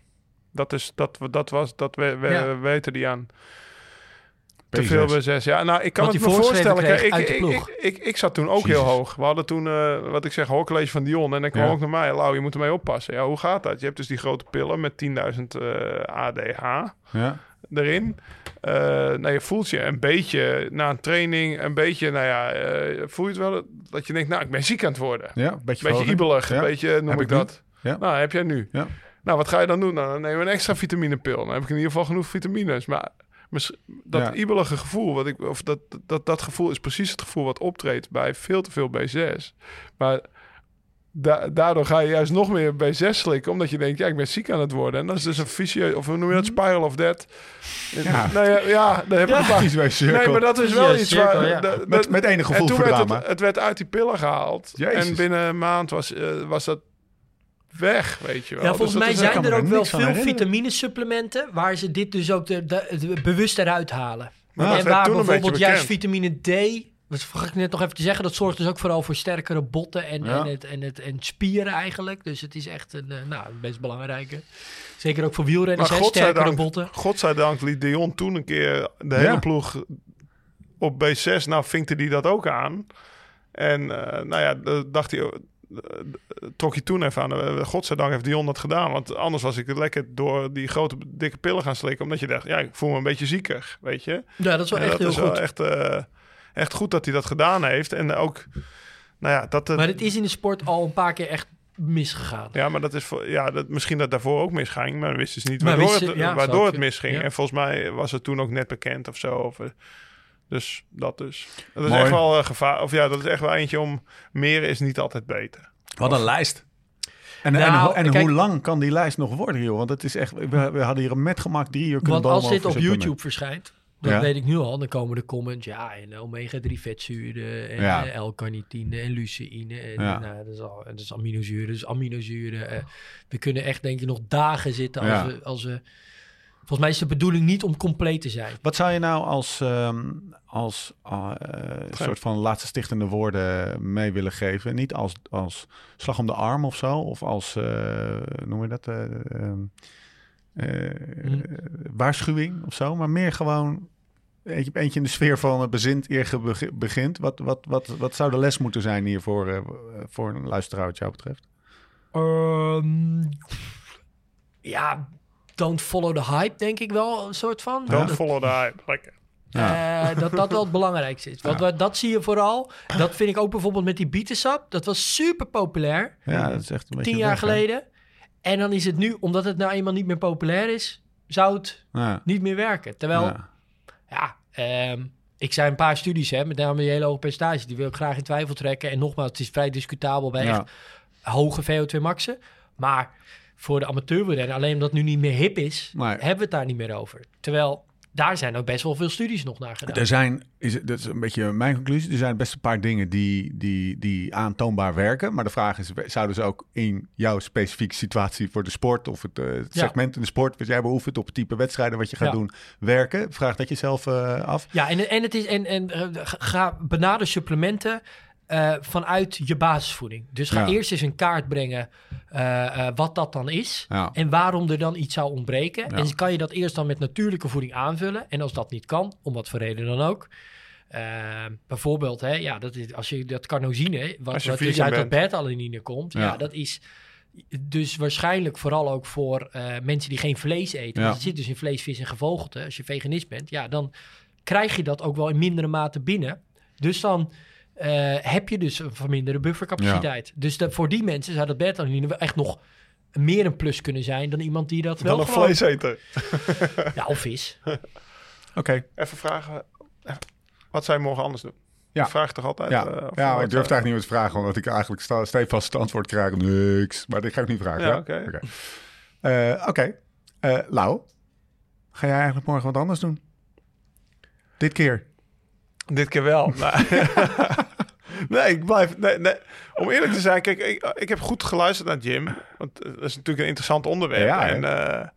Dat, is, dat, dat was, dat we, we Ja. weten die aan. Te P6. veel bij zes. Ja, nou, ik kan Wat het me voorstellen. Kreeg ik, ik, ik, ik, ik zat toen ook heel hoog. We hadden toen, eh, wat ik zeg, hoorcollege van Dion. En dan kwam Ja. ook naar mij. Lau, je moet ermee oppassen. Ja, hoe gaat dat? Je hebt dus die grote pillen met 10.000 eh, ADH Ja. erin. Eh, nou, je voelt je een beetje na een training, een beetje, nou ja, eh, voel je het wel dat je denkt, nou, ik ben ziek aan het worden. ja, een beetje beetje ibelig, Ja. een beetje noem Heb ik dat. Ja. Nou, heb jij nu. Ja. Nou, wat ga je dan doen? Nou, dan neem je een extra vitaminepil. Dan heb ik in ieder geval genoeg vitamines. Maar dat Ja. ibelige gevoel, wat ik, of dat, dat, dat gevoel is precies het gevoel wat optreedt bij veel te veel B6. Maar da- daardoor ga je juist nog meer B6 slikken, omdat je denkt, ja, ik ben ziek aan het worden. En dat is dus een visie, of hoe noem je dat, spiral of death. Ja. Nou ja, ja, daar heb ik een paar- Visuele cirkel. Nee, maar dat is wel Ja, iets cirkel, waar... ja. met, met enig en gevoel toen voor werd drama. het, het werd uit die pillen gehaald. Jezus. En binnen een maand was, eh, was dat weg, weet je wel. Ja, Dus volgens dat mij zijn er ook wel veel vitaminesupplementen waar ze dit dus ook de, de- de- bewust eruit halen. Maar dat en waar bijvoorbeeld juist vitamine D, dat vergat ik net nog even te zeggen, dat zorgt dus ook vooral voor sterkere botten en, Ja. en, het, en, het, en spieren eigenlijk. Dus het is echt een, eh, nou, best belangrijke. Zeker ook voor wielrenners, Maar sterkere godzijdank, botten. godzijdank liet Dion toen een keer de Ja. hele ploeg op B6. Nou, vinkte hij dat ook aan. En eh, nou ja, dacht hij, trok hij toen even aan. Eh, Godzijdank heeft Dion dat gedaan. Want anders was ik lekker door die grote dikke pillen gaan slikken. Omdat je dacht, ja, ik voel me een beetje zieker, weet je. Ja, dat is wel En echt dat heel is goed. wel echt, eh, echt goed dat hij dat gedaan heeft. En ook, nou ja, dat... Maar het is in de sport al een paar keer echt misgegaan. Ja, maar dat is voor, ja, dat, misschien dat daarvoor ook misging, maar we wisten dus niet waardoor, het, ja, waardoor het misging. ja. En volgens mij was het toen ook net bekend of zo. Of, eh, dus dat dus. Dat is Mooi. echt wel een gevaar. Of ja, dat is echt wel eentje om. Meer is niet altijd beter. Wat een lijst. En, Nou, en, ho- en kijk- hoe lang kan die lijst nog worden, joh? Want het is echt, we, we hadden hier met gemak drie uur kunnen Want als dit op. YouTube verschijnt, dat Ja. weet ik nu al, dan komen de comments, ja, en omega-3 vetzuren, en Ja. eh, L-carnitine, en leucine, en Ja. nou, dat, is al, dat is aminozuren, dus aminozuren. eh, we kunnen echt, denk je, nog dagen zitten als, Ja. we, als we... Volgens mij is de bedoeling niet om compleet te zijn. Wat zou je nou als, ehm, als eh, een soort van laatste stichtende woorden mee willen geven? Niet als, als slag om de arm of zo, of als, eh, noem je dat, eh, ehm, eh, Hm. waarschuwing of zo, maar meer gewoon eentje, eentje in de sfeer van het bezint eer ge- beg- begint. Wat, wat, wat, wat zou de les moeten zijn hier voor, eh, voor een luisteraar wat jou betreft? Ehm, ja, don't follow the hype, denk ik wel, een soort van. Don't Dat- follow the hype. Lekker. Ja. Eh, dat dat wel het belangrijkste is. Want Ja. we- dat zie je vooral. Dat vind ik ook bijvoorbeeld met die bietensap. Dat was super populair. Ja, dat is echt een beetje tien jaar weg, hè? geleden. En dan is het nu, omdat het nou eenmaal niet meer populair is, zou het Ja. niet meer werken. Terwijl, ja, Ja. ehm, ik zei een paar studies, hè, met name die hele hoge percentage, die wil ik graag in twijfel trekken. En nogmaals, het is vrij discutabel bij Ja. echt hoge VO2 maxen. Maar voor de amateurwielrenner, alleen omdat het nu niet meer hip is, Nee. hebben we het daar niet meer over. Terwijl, daar zijn ook best wel veel studies nog naar gedaan. Er zijn, is, het- dat is een beetje mijn conclusie, er zijn best een paar dingen die, die, die aantoonbaar werken. Maar de vraag is, zouden ze ook in jouw specifieke situatie voor de sport of het, eh, het Ja. segment in de sport, wat jij beoefent op het type wedstrijden wat je gaat Ja. doen, werken? Vraag dat jezelf eh af. Ja, en, en, het is, en, en eh, ga benader supplementen eh, vanuit je basisvoeding. Dus ga Ja. eerst eens een kaart brengen eh, eh, wat dat dan is. Ja. En waarom er dan iets zou ontbreken. Ja. En kan je dat eerst dan met natuurlijke voeding aanvullen. En als dat niet kan, om wat voor reden dan ook. bijvoorbeeld, hè, ja, dat is, als je dat carnosine, wat, wat dus uit dat beta-alanine komt, ja. Dat is dus waarschijnlijk vooral ook voor mensen die geen vlees eten. Het zit dus in vlees, vis en gevogelte. Als je veganist bent, ja, dan krijg je dat ook wel in mindere mate binnen. Dus dan heb je dus een verminderde buffercapaciteit. Dus dat, voor die mensen zou dat beta-alanine echt nog meer een plus kunnen zijn dan iemand die dat wel, Wel een gewoon... vleeseter. Ja, of vis. Oké. Even vragen. eh, Wat zou je morgen anders doen? Ja. Ik vraag toch altijd? Ja, eh, ja maar ik durf het eigenlijk niet meer te vragen, omdat ik eigenlijk sta- stevast het antwoord krijg. Niks. Maar dit ga ik niet vragen. Ja, Ja, oké. Eh, Oké. Eh, Lau, ga jij eigenlijk morgen wat anders doen? Dit keer. Dit keer wel. Nee. ik blijf. Nee, nee. Om eerlijk te zijn, kijk, ik, ik heb goed geluisterd naar Jim. Want eh, dat is natuurlijk een interessant onderwerp. Ja, en eh,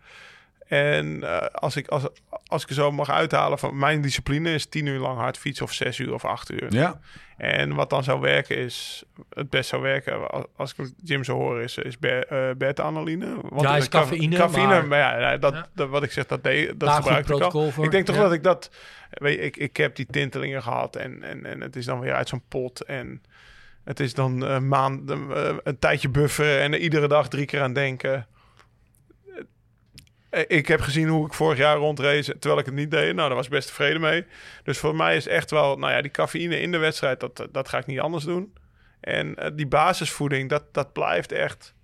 en eh, als, ik, als, als ik er zo mag uithalen van mijn discipline is tien uur lang hard fietsen of zes uur of acht uur. Ja. En wat dan zou werken is, het best zou werken, als- als ik Jim zo hoor, is, is be, eh, beta-analine. Want Ja, is cafeïne, Cafeïne, maar- maar, ja, dat, Ja. dat, wat ik zeg, dat, deed, dat gebruik ik al. protocol voor. Ik denk toch Ja. dat ik dat... Weet je, ik, ik heb die tintelingen gehad en, en, en het is dan weer uit zo'n pot. En het is dan een maand, eh, een tijdje bufferen en er iedere dag drie keer aan denken. Eh, Ik heb gezien hoe ik vorig jaar rondreed, terwijl ik het niet deed. Nou, daar was ik best tevreden mee. Dus voor mij is echt wel, nou ja, die cafeïne in de wedstrijd, dat, dat ga ik niet anders doen. En eh, die basisvoeding, dat, dat blijft echt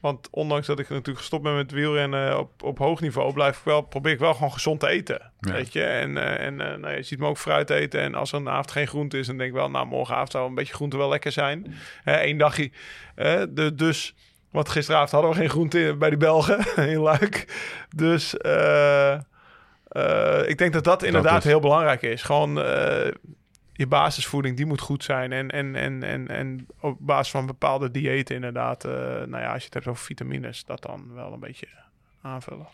Want ondanks dat ik natuurlijk gestopt ben met wielrennen op, op hoog niveau, blijf ik wel, probeer ik wel gewoon gezond te eten. Ja. Weet je? En, eh, en eh, nou, je ziet me ook fruit eten. En als er een avond geen groente is, dan denk ik wel, nou, morgenavond zou een beetje groente wel lekker zijn. Eén dagje. eh, de, dus, want gisteravond hadden we geen groente bij die Belgen in Luik. Dus eh, eh, ik denk dat dat inderdaad heel belangrijk is. Gewoon eh, je basisvoeding, die moet goed zijn. En, en, en, en, en op basis van bepaalde diëten inderdaad, nou ja, als je het hebt over vitamines, dat dan wel een beetje aanvullen.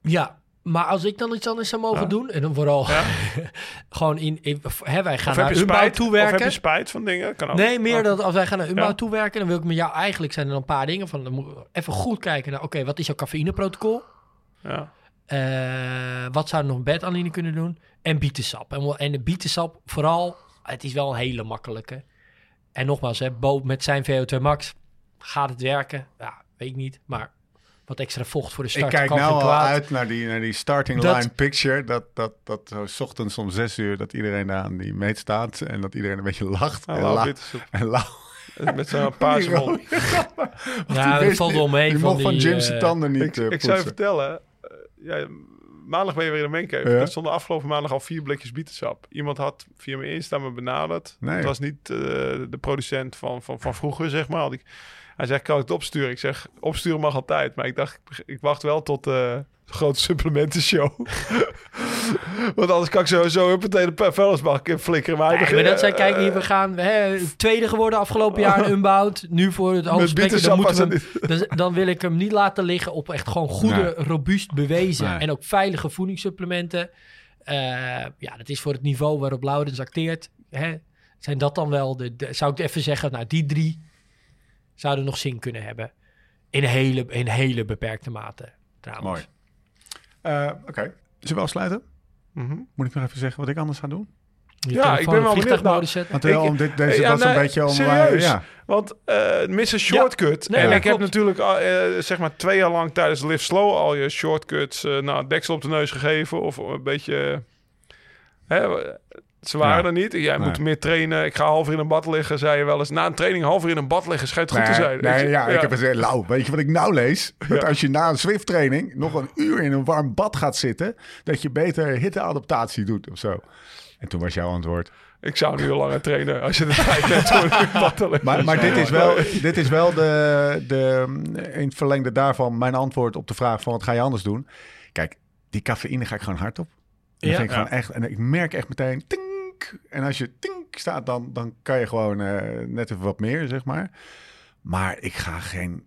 Ja, maar als ik dan iets anders zou mogen Ja. doen, en dan vooral Ja? gewoon in, in hè, wij gaan Of naar of toewerken. heb je spijt van dingen? Kan ook. Nee, meer dat als wij gaan naar Umbouw Ja. toewerken, dan wil ik met jou eigenlijk zijn er een paar dingen van. Dan moet ik even goed kijken naar, oké, wat is jouw cafeïneprotocol? Ja. Eh, wat zou er nog bed aan kunnen doen? En bietensap. En, en de bietensap vooral, het is wel een hele makkelijke. En nogmaals, hè, Bo met zijn VO2 max gaat het werken? Ja, weet ik niet. Maar wat extra vocht voor de Ik start kijk kan nou al kwaad. uit naar die, naar die starting Dat- line picture. Dat, dat, dat zo 's ochtends om zes uur dat iedereen daar aan die meet staat. En dat iedereen een beetje lacht. Ah, en, lauw la- bittersoep. en lauw. Met zo'n paarse mond. Ja, dat valt wel mee Die van mocht van die, Jim eh, tanden niet Ik, eh, ik zou je vertellen, eh, ja, maandag ben je weer in de maincave. Ja. Er stonden afgelopen maandag al vier blikjes bietensap. Iemand had via mijn Insta me benaderd. Nee. Het was niet eh, de producent van, van, van vroeger, zeg maar. Had ik, hij zegt, kan ik het opsturen? Ik zeg, opsturen mag altijd. Maar ik dacht, ik, ik wacht wel tot eh, de grote supplementenshow. Want anders kan ik sowieso huppatee de vuilnisbak in flikkeren. Maar, hij Nee, begint- maar dat zijn, kijk hier, we gaan hè, tweede geworden afgelopen jaar in Unbound. Nu voor het hoofdspreken, dan, moeten we was hem- dan, dan wil ik hem niet laten liggen op echt gewoon goede, Nee. robuust bewezen Nee. en ook veilige voedingssupplementen. Eh, ja, dat is voor het niveau waarop Laurens acteert. Hè, zijn dat dan wel de, de- zou ik even zeggen, nou die drie zouden nog zin kunnen hebben. In hele, in hele beperkte mate, trouwens. Mooi. Eh, Oké. Zullen we afsluiten? mhm. Moet ik nog even zeggen wat ik anders ga doen? Je Ja, ik ben wel benieuwd naar- zetten. Want Ik- om dit, deze Ja, was nee, een beetje om... serieus? ja. Want eh Mr. Shortcut. Nee, en maar ik heb natuurlijk al, eh, zeg maar twee jaar lang tijdens Live Slow al je shortcuts eh nou, deksel op de neus gegeven. Of een beetje... Hè, ze waren Ja. er niet. Jij Nee. moet meer trainen. Ik ga half uur in een bad liggen, zei je wel eens. Na een training half uur in een bad liggen schijnt goed te zijn. nee, Weet je? ja, ik heb gezegd, Lau, weet je wat ik nou lees? Dat Ja. als je na een Zwift-training nog een uur in een warm bad gaat zitten, dat je beter hitteadaptatie doet of zo. En toen was jouw antwoord. Ik zou nu al langer trainen als je de tijd hebt om in een bad te liggen. Maar, maar dit is wel, dit is wel de, de, in het verlengde daarvan mijn antwoord op de vraag van wat ga je anders doen? Kijk, die cafeïne ga ik gewoon hard op. En, Ja. vind ik Ja. gewoon echt, en ik merk echt meteen, tink. En als je tink staat, dan, dan kan je gewoon eh, net even wat meer, zeg maar. Maar ik ga geen,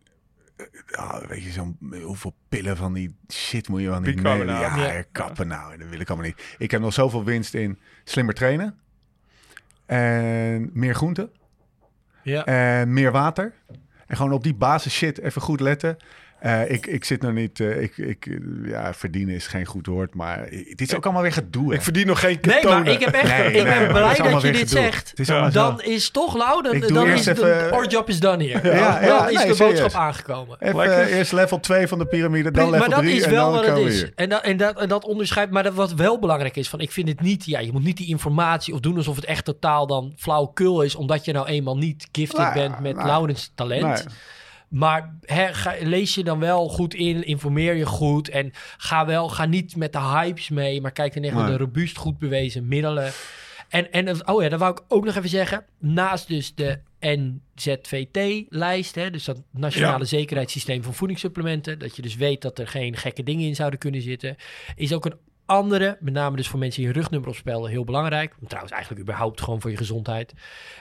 eh, weet je, zo'n, hoeveel pillen van die shit moet je wel niet nemen? Ja. kappen nou, dat wil ik allemaal niet. Ik heb nog zoveel winst in slimmer trainen. En meer groenten. Ja. En meer water. En gewoon op die basis shit even goed letten. Eh, ik, ik zit nog niet... eh, ik, ik, ja, verdienen is geen goed woord, maar dit is ook allemaal weer gedoe. hè. Ik verdien nog geen Nee, ketonen. maar ik heb echt, Nee, ik nee, ben blij dat je dit gedoe. zegt. Dan zo. is toch Lau, dan, Ik doe dan eerst is het even- een, our job is done here. Ja, ja, dan is nee, de serieus. boodschap aangekomen. Even eh, eerst level 2 van de piramide, dan level maar dat 3 is en wel dan wat het is. hier. En dat, en, dat, en dat onderscheidt, maar dat, wat wel belangrijk is, van ik vind het niet, ja, je moet niet die informatie of doen alsof het echt totaal dan flauwekul is, omdat je nou eenmaal niet gifted Nou, bent met nou, Laurens talent. Maar ga, lees je dan wel goed in, informeer je goed en ga wel, ga niet met de hypes mee, maar kijk dan echt naar Nee. de robuust goed bewezen middelen. En, en oh ja, dat wou ik ook nog even zeggen. Naast dus de NZVT-lijst, dus dat Nationale Ja. Zekerheidssysteem van Voedingssupplementen, dat je dus weet dat er geen gekke dingen in zouden kunnen zitten, is ook een andere, met name dus voor mensen die een rugnummer opspelden, heel belangrijk. Trouwens, eigenlijk überhaupt gewoon voor je gezondheid.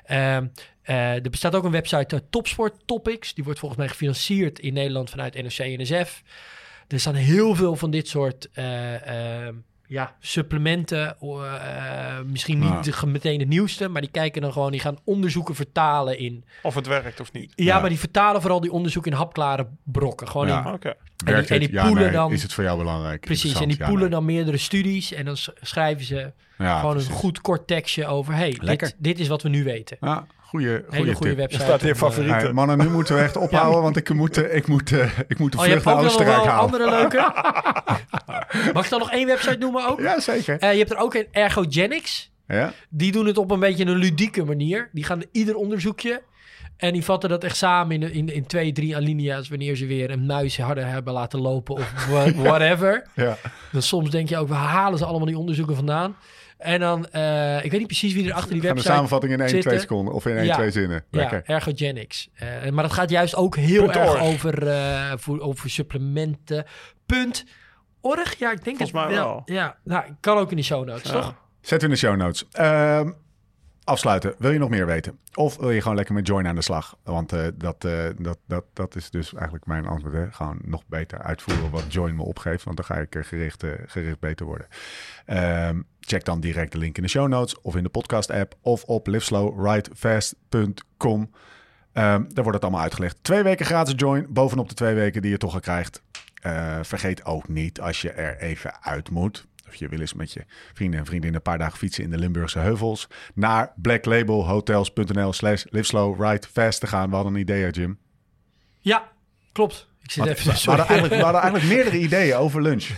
Ehm, eh, er bestaat ook een website, uh, Topsport Topics. Die wordt volgens mij gefinancierd in Nederland vanuit NOC-NSF. Er staan heel veel van dit soort eh, ehm, ja, supplementen. eh, misschien niet Ja. de, meteen de nieuwste, maar die kijken dan gewoon, die gaan onderzoeken vertalen in. Of het werkt of niet. Ja, Ja. maar die vertalen vooral die onderzoeken in hapklare brokken. Gewoon Ja. in Oké. Werkt en die het? Ja, poelen nee. dan- Is het voor jou belangrijk? Precies, en die poelen dan meerdere studies en dan schrijven ze gewoon een goed kort tekstje over... hey, dit, dit is wat we nu weten. Ja, goede, Hele goede website. Er staat hier eh, favoriet. Hey, mannen, nu moeten we echt ophouden, want ik moet, eh, ik moet, eh, ik moet de Oh, vlucht hebt naar Oostenrijk wel halen. andere leuke? Mag ik dan nog één website noemen ook? Ja, zeker. Eh, je hebt er ook een Ergogenics. Ja? Die doen het op een beetje een ludieke manier. Die gaan ieder onderzoekje En die vatten dat echt samen in, in, in twee, drie alinea's... wanneer ze weer een muis harder hebben laten lopen of wha- whatever. Ja. Dan soms denk je ook, waar halen ze allemaal die onderzoeken vandaan? En dan, eh, ik weet niet precies wie er achter die Gaan de website... samenvatting in 1, zitten. 2 seconden of in 1, Ja. 2 zinnen. Lekker. Ja, ergogenics. Eh, maar dat gaat juist ook heel Punt erg org. over, eh, voor, over supplementen. Punt org? Ja, ik denk Volgens het mij wel. wel. Ja, nou, kan ook in de show notes, toch? Zet in de show notes. Ehm, afsluiten. Wil je nog meer weten? Of wil je gewoon lekker met Join aan de slag? Want eh, dat, eh, dat, dat, dat is dus eigenlijk mijn antwoord. Hè? Gewoon nog beter uitvoeren wat Join me opgeeft. Want dan ga ik gericht, eh, gericht beter worden. Ehm, check dan direct de link in de show notes. Of in de podcast app. Of op liveslowridefast.com. Ehm, daar wordt het allemaal uitgelegd. Twee weken gratis Join. Bovenop de twee weken die je toch al krijgt. Vergeet ook niet als je er even uit moet. Of je wil eens met je vrienden en vriendinnen een paar dagen fietsen in de Limburgse heuvels. Naar blacklabelhotels.nl slash liveslowridefast te gaan. We hadden een idee, Jim. Ja, klopt. Ik zit even... we, hadden we hadden eigenlijk meerdere ideeën over lunch.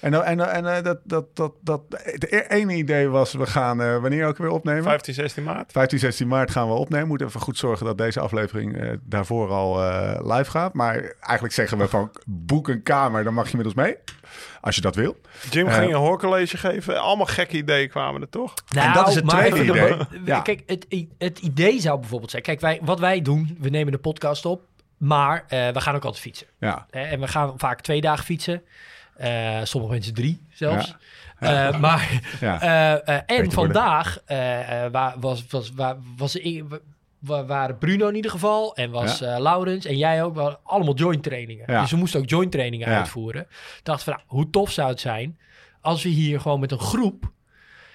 En, eh, en, en eh, dat, dat, dat, dat, het e- ene idee was, we gaan eh, wanneer ook weer opnemen? 15, 16 maart. 15, 16 maart gaan we opnemen. Moeten even goed zorgen dat deze aflevering eh, daarvoor al eh, live gaat. Maar eigenlijk zeggen we van boek een kamer, dan mag je met ons mee. Als je dat wil. Jim Eh, ging een hoorcollege geven. Allemaal gekke ideeën kwamen er toch? Nou, dat is het tweede idee. Ja. Kijk, het, het idee zou bijvoorbeeld zijn... Kijk, wij, wat wij doen, we nemen de podcast op... maar eh, we gaan ook altijd fietsen. Ja, Hè, en we gaan vaak twee dagen fietsen. Eh, sommige mensen drie zelfs. Eh, maar, ja. eh, en vandaag wa- was, was, wa- was, i- wa- waren Bruno in ieder geval en was Laurens en jij ook. We hadden allemaal joint trainingen. Dus we moesten ook joint trainingen uitvoeren. Ik dacht van, nou, hoe tof zou het zijn als we hier gewoon met een groep...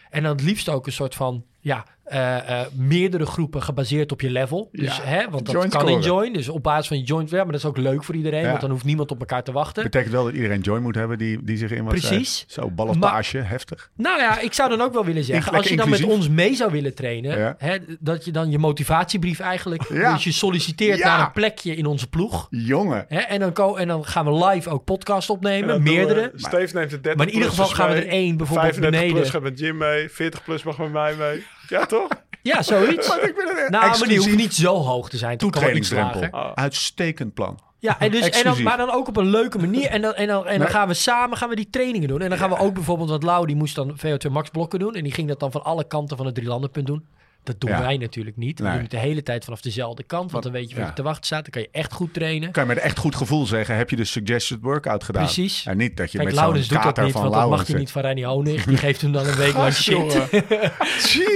en dan het liefst ook een soort van... ja, eh, eh, meerdere groepen gebaseerd op je level. Dus, Ja, hè, want dat joint kan in join. Dus op basis van je joint... Ja, maar dat is ook leuk voor iedereen, Ja. want dan hoeft niemand op elkaar te wachten. betekent wel dat iedereen join moet hebben die, die zich in wat Precies. Zo, ballotage, heftig. Nou ja, ik zou dan ook wel willen zeggen, als je dan met ons mee zou willen trainen, Ja. hè, dat je dan je motivatiebrief eigenlijk, Ja. dus je solliciteert Ja. naar een plekje in onze ploeg. Jongen. Hè, en, dan ko- en dan gaan we live ook podcast En opnemen, we- meerdere. Steve neemt de 30 Maar in ieder geval gaan we er één bijvoorbeeld 35 beneden. plus gaat met Jim mee. 40 plus mag met mij mee. Ja, toch? Ja, zoiets. Ik ben een nou, maar die hoeft niet zo hoog te zijn. Toetredingsdrempel. lager. Uitstekend plan. Ja, en dus, en dan, maar dan ook op een leuke manier. En dan, en dan, en dan gaan we samen gaan we die trainingen doen. En dan gaan we ook bijvoorbeeld, want Lau die moest dan VO2 max blokken doen. En die ging dat dan van alle kanten van het drielandenpunt doen. Dat doen Ja. wij natuurlijk niet. We Nee. doen het de hele tijd vanaf dezelfde kant. Want dan weet je waar ja. je te wachten staat. Dan kan je echt goed trainen. Kan je met echt goed gevoel zeggen, heb je de suggested workout gedaan? Precies. En niet dat je Kijk, met Laurens doet dat niet, van want dat mag hij niet van Reinier Honig. Die geeft hem dan een week lang shit.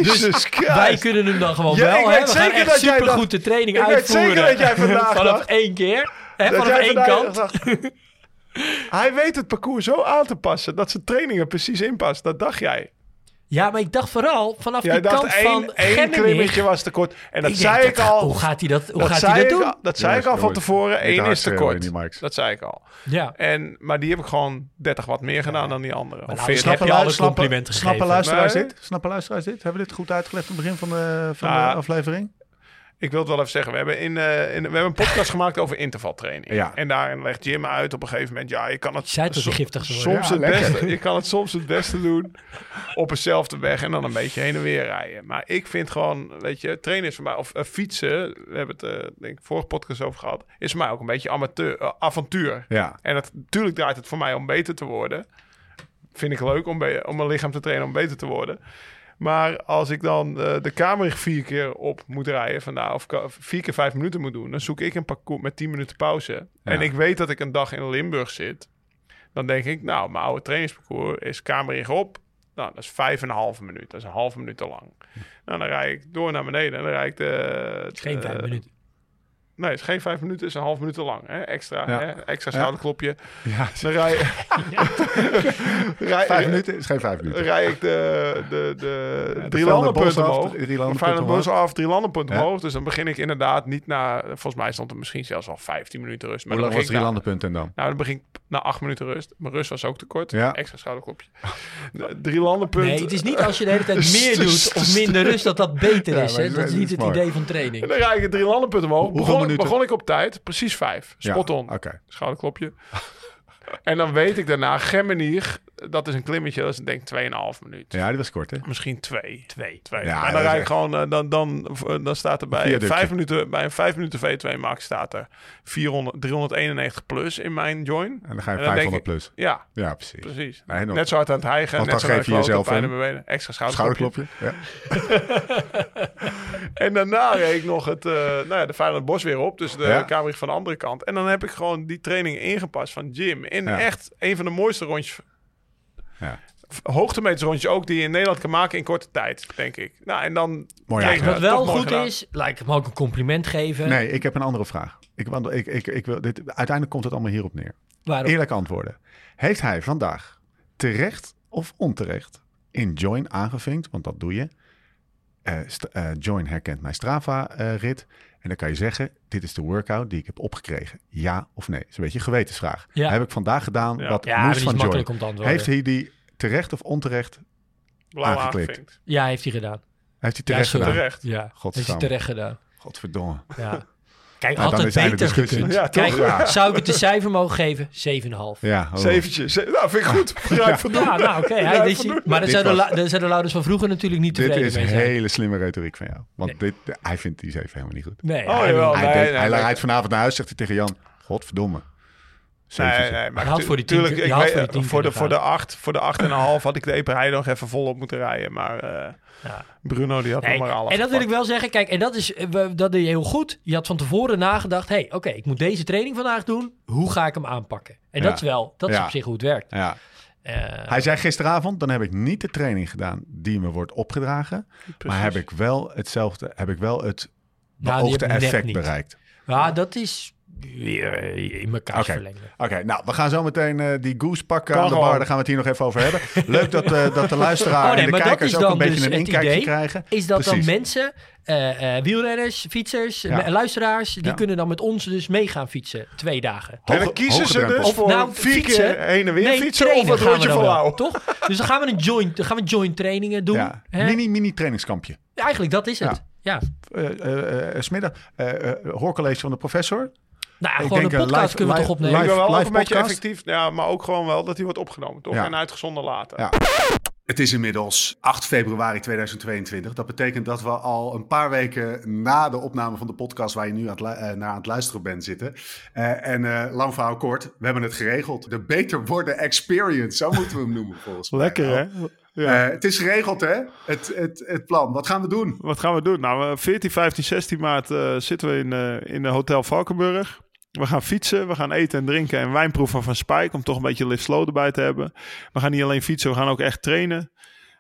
Jesus Christ. Wij kunnen hem dan gewoon Ja, wel. ik weet zeker dat jij supergoed dacht- de training ik weet uitvoeren. zeker dat jij vandaag Vanaf één keer. Hè, vanaf één kant. Hij weet het parcours zo aan te passen dat zijn trainingen precies inpast. Dat dacht jij. Ja, maar ik dacht vooral vanaf Jij die dacht kant één, van één klimmetje was te kort. En dat Ik zei denk, ik al. Hoe gaat hij dat, hoe dat gaat zei hij dat doen? al- Dat zei ik al van tevoren. Eén is te kort. Dat zei ik al. Ja. En, maar die heb ik gewoon 30 watt meer gedaan dan die andere. Of nou, 40. snap- heb je alle complimenten snappen gegeven? luisteraars Nee. dit? Snappen luisteraars dit? Hebben we dit goed uitgelegd aan het begin van de, van de aflevering? Ik wil het wel even zeggen. We hebben, in, eh, in, we hebben een podcast gemaakt over intervaltraining. Ja. En daarin legt Jim uit op een gegeven moment... Ja, je kan het so- giftig soms Ja, het lekker. beste. Je kan het soms het beste doen op eenzelfde weg en dan een beetje heen en weer rijden. Maar ik vind gewoon, weet je, trainen is voor mij, of eh, fietsen, we hebben het eh, denk ik vorige podcast over gehad, is voor mij ook een beetje amateur, avontuur. Ja. En het, natuurlijk draait het voor mij om beter te worden. Vind ik leuk om, om mijn lichaam te trainen om beter te worden. Maar als ik dan eh, de kamer vier keer op moet rijden vandaag, of vier keer vijf minuten moet doen, dan zoek ik een parcours met tien minuten pauze. En ik weet dat ik een dag in Limburg zit. Dan denk ik, nou, mijn oude trainingsparcours is kamer op. Nou, dat is vijf en een halve minuut. Dat is een halve minuut te lang. Nou, dan rijd ik door naar beneden en dan rijd ik de... Geen vijf minuten. Nee, het is geen vijf minuten, het is een half minuut te lang. Hè? Extra, Ja. hè? extra Ja. schouderklopje. ja. Dan rij, rij, Vijf minuten is geen vijf minuten. rij ik de, de, de de drie landenpunten omhoog. de drie landenpunten Feyenoord Bos omhoog. af, drie landenpunten Ja. omhoog. Dus dan begin ik inderdaad niet na... Volgens mij stond er misschien zelfs al 15 minuten rust. Maar Hoe dan lang was drie landenpunten dan? Nou, dan begin ik na acht minuten rust. Mijn rust was ook te kort. Ja. Extra schouderklopje. De- Drie landenpunten. Nee, het is niet als je de hele tijd meer doet of minder rust dat dat beter Ja, is. Hè? dat is- niet het idee van En training. dan rijd ik drie landenpunten omhoog. Begon, minuten? begon ik op tijd. Precies vijf. Spot on. Oké. Schouderklopje. En dan weet ik daarna, Gemmenig, dat is een klimmetje, dat is denk ik 2,5 minuten. Ja, die was kort, hè? Misschien twee. Twee. Twee. Ja, en dat dan rijd ik echt- gewoon, eh, dan, dan, dan staat er bij Viaductje. vijf minuten, bij een 5 minuten V2 max staat er 400, 391 plus in mijn join. En dan ga je En dan denk 500 ik- plus. Ja, Ja, precies. precies. Nee, nog- Net zo hard aan het hijgen. Want net dan zo geef je hard jezelf een in mijn benen. Extra schouderklopje. Schouderklopje. Ja. En daarna reed ik nog het, eh nou ja, de Veilig Bos weer op. Dus de Ja. kamer van de andere kant. En dan heb ik gewoon die training ingepast van Jim. In Ja. echt een van de mooiste rondjes. Ja. Hoogtemetersrondjes ook die je in Nederland kan maken in korte tijd, denk ik. Nou, en dan... Mooi Ja. Wat wel goed gedaan. is, laat ik hem ook een compliment geven. Nee, ik heb een andere vraag. Ik, want ik, ik, ik wil, dit, uiteindelijk komt het allemaal hierop neer. Waarom? Eerlijk antwoorden. Heeft hij vandaag terecht of onterecht in Join aangevinkt? Want dat doe je. Eh, st- eh, Join herkent mijn Strava-rit. En dan kan je zeggen, dit is de workout die ik heb opgekregen. Ja of nee? Dat is een beetje een gewetensvraag. Ja. Heb ik vandaag gedaan Ja. wat Ja, moest van Join. makkelijk om te antwoorden. Heeft hij die terecht of onterecht? Blauw Aangeklikt. aangevinkt. Ja, heeft hij gedaan. Heeft hij terecht gedaan? Terecht. Ja, heeft hij terecht gedaan. Godverdomme. Ja. Kijk, Nou, had het is beter gekund. Ja, toch? Kijk, Ja. zou ik het een cijfer mogen geven? 7,5. Ja, oh. Zeventje. Ze- nou, vind ik goed. Ja, nou oké. is-. Maar daar Dit zouden, was- la- daar zouden Louders van vroeger natuurlijk niet Dit tevreden is mee zijn. hele slimme retoriek van jou. Want dit, hij vindt die zeven helemaal niet goed. Nee, Oh, hij- jawel. hij nee, hij nee. rijdt vanavond naar huis, zegt hij tegen Jan. Godverdomme. Nee, nee, maar had voor die tien tuurlijk, ik je had weet- voor die voor de, voor de acht, voor de acht en een half had ik de Eperij nog even volop moeten rijden. Maar eh, Ja. Bruno die had Nee, nog maar alles en dat wil ik wel zeggen. Kijk, en dat, is, eh, dat deed je heel goed. Je had van tevoren nagedacht. hey, oké, ik moet deze training vandaag doen. Hoe ga ik hem aanpakken? En Ja. dat is wel, dat is Ja. op zich hoe het werkt. Ja. Eh, Hij zei gisteravond, dan heb ik niet de training gedaan die me wordt opgedragen. Maar heb ik wel hetzelfde, heb ik wel het Nou, die beoogde heb ik net effect niet. bereikt. ja, dat is weer eh, in elkaar Oké. verlengen. Oké, nou, we gaan zo meteen eh, die goose pakken Kan aan de bar. Daar gaan we het hier nog even over hebben. Leuk dat, eh, dat de luisteraar Oh, nee, en de kijkers ook een beetje dus een inkijkje idee. krijgen. Is dat Precies. dan mensen, eh, eh, wielrenners, fietsers, Ja. luisteraars, die Ja. kunnen dan met ons dus mee gaan fietsen twee dagen. En dan kiezen ze dus Of voor nou, vier fietsen. keer heen en weer Nee, fietsen of we rondje volhouden. toch? Dus dan gaan we een joint, dan gaan we joint trainingen doen. Ja, mini, mini trainingskampje. Ja, Eigenlijk dat is het. Ja. Eh eh eh, smiddag, eh, eh, hoorcollege van de professor. Nou ja, Ik gewoon denk, een eh, podcast live- kunnen we live- toch opnemen. Ik ben wel live ook een beetje podcast. effectief. Ja, maar ook gewoon wel dat hij wordt opgenomen, toch? Ja. En uitgezonden later. Ja. Het is inmiddels 8 februari 2022. Dat betekent dat we al een paar weken na de opname van de podcast waar je nu aan het, eh, naar aan het luisteren bent zitten. Eh, en eh, lang verhaal kort, we hebben het geregeld. De Beter Worden Experience, zo moeten we hem noemen volgens mij. Lekker, hè? Ja. Eh, het is geregeld, hè? Het, het, het plan. Wat gaan we doen? Wat gaan we doen? Nou, eh, 14, 15, 16 maart zitten we in, eh in de Hotel Valkenburg. We gaan fietsen, we gaan eten en drinken en wijnproeven van Spike om toch een beetje lift slow erbij te hebben. We gaan niet alleen fietsen, we gaan ook echt trainen.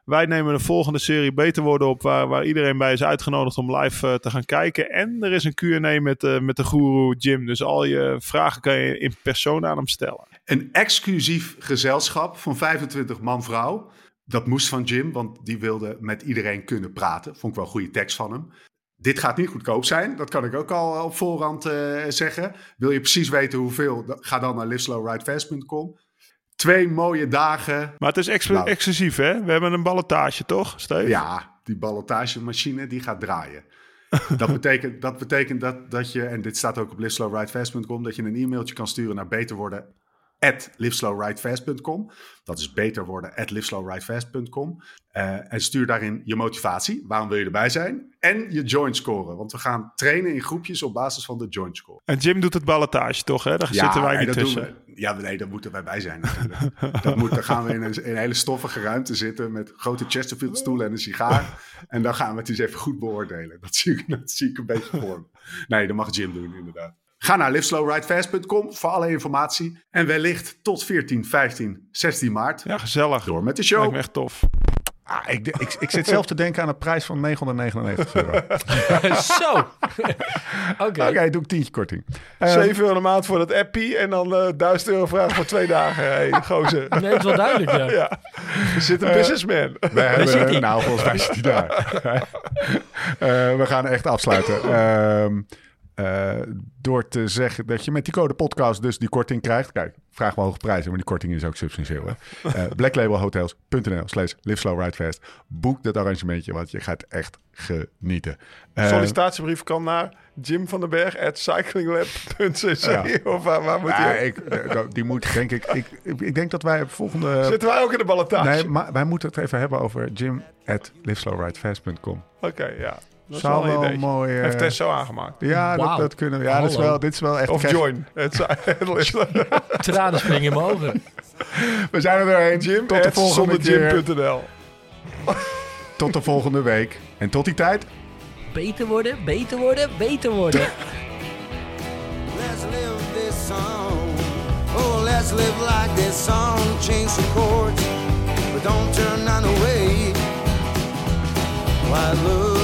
Wij nemen de volgende serie Beter Worden op, waar, waar iedereen bij is uitgenodigd om live eh, te gaan kijken. En er is een Q&A met, eh, met de guru Jim, dus al je vragen kan je in persoon aan hem stellen. Een exclusief gezelschap van 25 man-vrouw. Dat moest van Jim, want die wilde met iedereen kunnen praten. Vond ik wel een goede tekst van hem. Dit gaat niet goedkoop zijn, dat kan ik ook al op voorhand eh, zeggen. Wil je precies weten hoeveel, ga dan naar liveslowridefast.com. Twee mooie dagen. Maar het is ex- Nou. exclusief, hè? We hebben een ballotage, toch, Steve? Ja, die ballotagemachine die gaat draaien. dat betekent, dat, betekent dat, dat je, en dit staat ook op liveslowridefast.com, dat je een e-mailtje kan sturen naar beterworden at liveslowridefast.com. Dat is beter worden at liveslowridefast.com. Eh, en stuur daarin je motivatie. Waarom wil je erbij zijn? En je joint scoren. Want we gaan trainen in groepjes op basis van de joint score. En Jim doet het ballotage, toch? Hè? Daar zitten wij niet tussen. Ja, nee, daar moeten wij bij zijn natuurlijk. dat moet, dan gaan we in een, in een hele stoffige ruimte zitten met grote Chesterfield stoelen en een sigaar. En dan gaan we het eens even goed beoordelen. Dat zie ik, dat zie ik een beetje voor me. Nee, dat mag Jim doen inderdaad. Ga naar liveslowridefast.com voor alle informatie. En wellicht tot 14, 15, 16 maart. Ja, gezellig. Door met de Lijkt show. me echt tof. Ah, ik, ik, ik zit zelf te denken aan een prijs van 999 euro. Oké, Zo. Oké. doe ik tientje korting. Eh, 7 euro een maand voor dat appie en dan eh 1000 euro vragen voor twee dagen. Hey, gozer. Nee, het is wel duidelijk, ja. Ja, er zit een businessman. We hebben, zit hij? Nou, volgens mij zit hij daar. Eh, we gaan echt afsluiten. Ehm, eh, door te zeggen dat je met die code podcast dus die korting krijgt. Kijk, vraag wel hoge prijzen, maar die korting is ook substantieel. Hè? Eh, blacklabelhotels.nl slash live slow ride fast. Boek dat arrangementje, want je gaat echt genieten. Eh, Sollicitatiebrief kan naar Jim van den Berg at cyclinglab.cc. Ja. Of waar, waar moet ja, je? ik, die moet denk ik, ik... Ik denk dat wij volgende... Zitten wij ook in de ballotage? Nee, maar wij moeten het even hebben over jim at liveslowridefast.com. Oké, ja. Dat is Zou wel een wel mooi... eh, Heeft Tess zo aangemaakt. Ja, dat, Wauw. dat kunnen we. Ja, dat is wel, dit is wel echt... Of krijg- join. Tranen springen in mijn ogen. We zijn er doorheen. Jim tot de volgende keer. zonderdjim.nl. Tot de volgende week. En tot die tijd... Beter worden, beter worden, beter worden. Let's live this song. Oh, let's live like this song. Change some chords, but don't turn none away. Why, looking